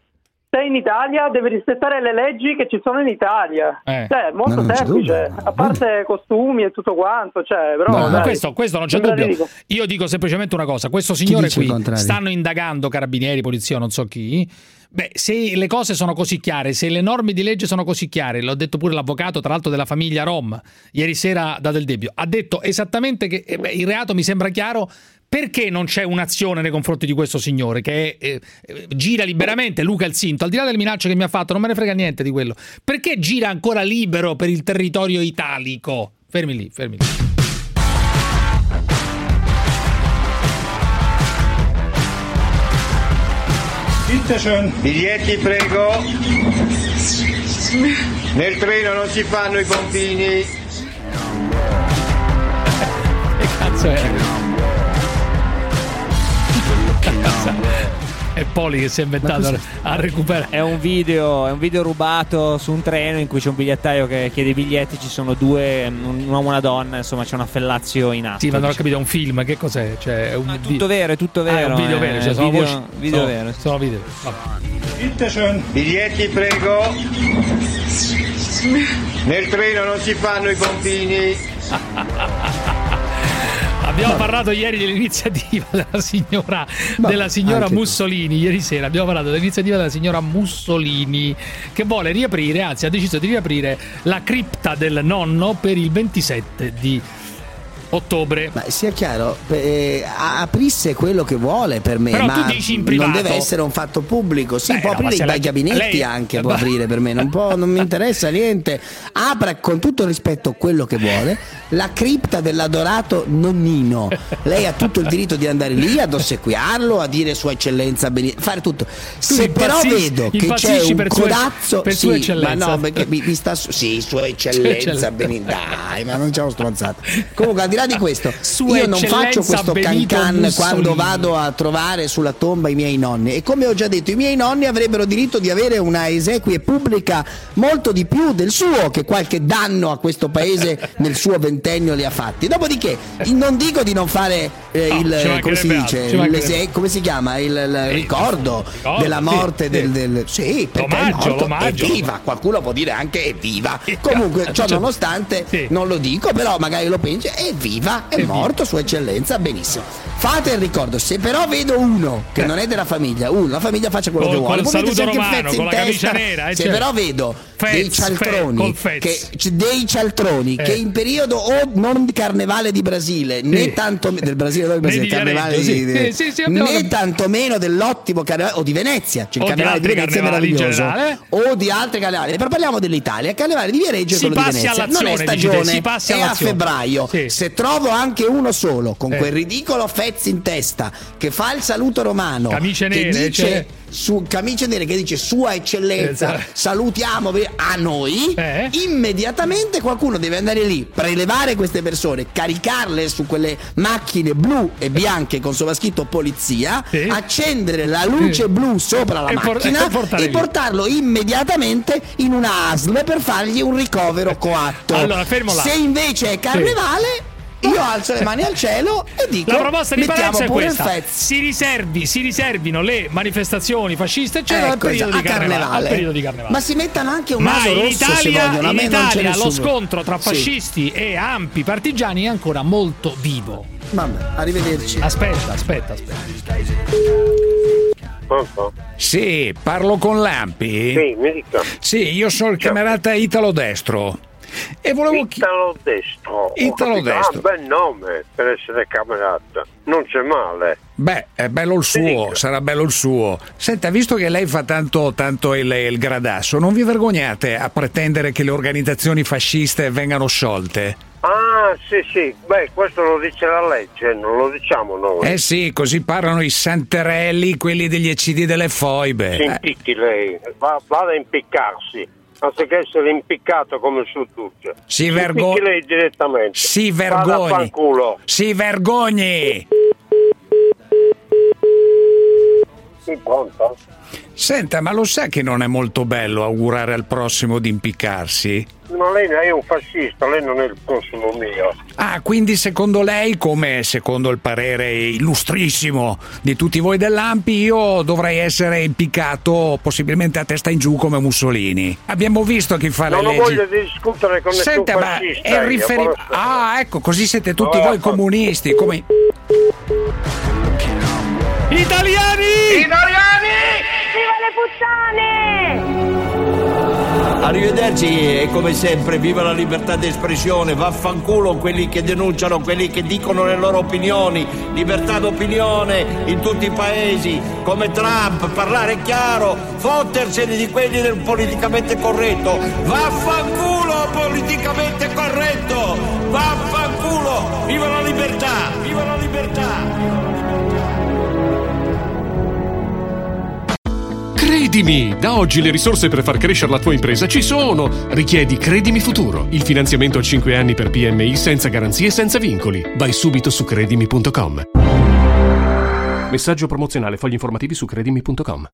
sei in Italia, devi rispettare le leggi che ci sono in Italia. Eh. Cioè, è molto No, semplice, a parte costumi e tutto quanto, cioè, però No, dai, questo, questo non c'è dubbio. ridicolo. Io dico semplicemente una cosa: questo signore qui stanno indagando carabinieri, polizia, non so chi. Beh, se le cose sono così chiare, se le norme di legge sono così chiare, l'ho detto pure l'avvocato, tra l'altro della famiglia Rom, ieri sera da Del Debbio, ha detto esattamente che eh, beh, il reato mi sembra chiaro. Perché non c'è un'azione nei confronti di questo signore che eh, eh, gira liberamente, Luca il Sinto, al di là delle minacce che mi ha fatto, non me ne frega niente di quello. Perché gira ancora libero per il territorio italico? Fermi lì, fermi lì. Biglietti prego. Nel treno non si fanno i pompini. Che cazzo è? È Poli che si è inventato a recuperare. È un video, è un video rubato su un treno in cui c'è un bigliettaio che chiede i biglietti, ci sono due, un uomo e una donna, insomma c'è una fellazio in atto. Sì, ma non ho capito, è un film, che cos'è? Cioè, è un è tutto vero, è tutto Ah, è vero. un video eh, vero, cioè sono video, voci- video sono- vero. Sono video. Vabbè. Biglietti prego. Nel treno non si fanno i pompini. *laughs* Abbiamo parlato ieri dell'iniziativa *laughs* della signora, della signora anche tu. Mussolini. Ieri sera abbiamo parlato dell'iniziativa della signora Mussolini che vuole riaprire, anzi ha deciso di riaprire la cripta del nonno per il 27 di ottobre. Ma sia chiaro, eh, aprisse quello che vuole per me, Però ma tu dici in non privato. deve essere un fatto pubblico. Sì, Beh, può no, aprire i bei gabinetti lei- anche, *laughs* può aprire per me, non, può- non mi interessa niente. Apra con tutto rispetto quello che vuole. La cripta dell'adorato nonnino. Lei ha tutto il diritto di andare lì ad ossequiarlo, a dire Sua Eccellenza, fare tutto. Se però vedo che c'è un per sua- codazzo, per sì, Sua Eccellenza. ma no, perché mi, mi sta su- sì, Sua Eccellenza, Eccellenza. beni- dai, ma non c'è stronzata. *laughs* Comunque, al di là di questo, *laughs* Sua io non faccio questo cancan Mussolini. quando vado a trovare sulla tomba i miei nonni. E come ho già detto, i miei nonni avrebbero diritto di avere una esequie pubblica molto di più del suo, che qualche danno a questo paese *laughs* nel suo ventennio li ha fatti. Dopodiché, non dico di non fare eh, No, il come si dice, l'ese- come si chiama il, il ricordo ricordo, della sì, morte sì. del, del sì, perché è L'omaggio, morto, l'omaggio. evviva, qualcuno può dire anche evviva. *laughs* Comunque, ciò Cioè, nonostante, non lo dico, però magari lo pensi, evviva, è Evviva. morto, sua eccellenza, benissimo. Fate il ricordo, se però vedo uno che non è della famiglia, uno, la famiglia faccia quello Col- che vuole, mettesi saluto romano, Fez con in la camicia testa. nera, eh, se certo. però vedo Fez, dei cialtroni, Fez. che, dei cialtroni Eh. che in periodo o non di carnevale di Brasile, né tanto del Brasile, del Né Brasile, di carnevale Viareggio, di, di- Sì, sì, sì, abbiamo né tantomeno dell'ottimo carnevale o di Venezia, c'è O il di carnevale di, altri Venezia è meraviglioso, o di altri carnevali, però parliamo dell'Italia, il carnevale di Viareggio è quello di Venezia, non è te, stagione, si passi è a febbraio. Se trovo anche uno solo con Eh. quel ridicolo Fez in testa che fa il saluto romano, Camicie che nere, dice cioè- su camicie nere che dice Sua Eccellenza, Esatto. salutiamo a noi. Eh. Immediatamente qualcuno deve andare lì, prelevare queste persone, caricarle su quelle macchine blu e bianche con sovrascritto polizia, Sì. accendere la luce Sì. blu sopra la E por- macchina e portare e lì. portarlo immediatamente in una ASL per fargli un ricovero coatto. Allora, fermo là. Se invece è carnevale, io alzo le mani al cielo e dico La proposta di Parenzo è questa: si, riservi, si riservino le manifestazioni fasciste, eccetera, al, Ecco, periodo esatto, carnevale, carnevale. al periodo di carnevale. Ma si mettano anche un Ma naso in rosso se Italia, vogliono, a in me non c'è Italia lo scontro tra Sì. fascisti e ampi partigiani è ancora molto vivo. Vabbè, arrivederci. Aspetta, aspetta, aspetta. Pronto? Sì, parlo con Lampi. Sì, mi dica. Sì, io sono il camerata Italo Destro. E volevo Italo Destro. Italo. Destro. Ah, bel nome per essere camerata. Non c'è male. Beh, è bello il suo, sarà bello il suo. Senta, visto che lei fa tanto, tanto il, il gradasso, non vi vergognate a pretendere che le organizzazioni fasciste vengano sciolte? Ah, sì, sì. Beh, questo lo dice la legge, non lo diciamo noi. Eh sì, così parlano i santerelli, quelli degli eccidi delle foibe. Si impicchi lei, Va- vada a impiccarsi. Anziché essere impiccato come suo Turce. Si vergo- impicchi lei direttamente. Si vergogni. Si vergogni! Sì, pronto? Senta, ma lo sa che non è molto bello augurare al prossimo di impiccarsi? Ma lei è un fascista, lei non è il prossimo mio. Ah, quindi secondo lei, come secondo il parere illustrissimo di tutti voi dell'Ampi, io dovrei essere impiccato possibilmente a testa in giù come Mussolini. Abbiamo visto chi fa Non le leggi. voglia di discutere con nessun Senta, ma fascista. è il io, riferimento. Ah, ecco, così siete tutti Vabbè, voi comunisti. Come... Italiani! Italiani! Viva le puttane! Arrivederci e come sempre viva la libertà di espressione, vaffanculo quelli che denunciano, quelli che dicono le loro opinioni, libertà d'opinione in tutti i paesi, come Trump, parlare chiaro, fottersene di quelli del politicamente corretto, vaffanculo politicamente corretto, vaffanculo, viva la libertà, viva la libertà. Credimi, da oggi le risorse per far crescere la tua impresa ci sono. Richiedi Credimi Futuro, il finanziamento a 5 anni per PMI senza garanzie e senza vincoli. Vai subito su credimi.com. Messaggio promozionale, fogli informativi su credimi.com.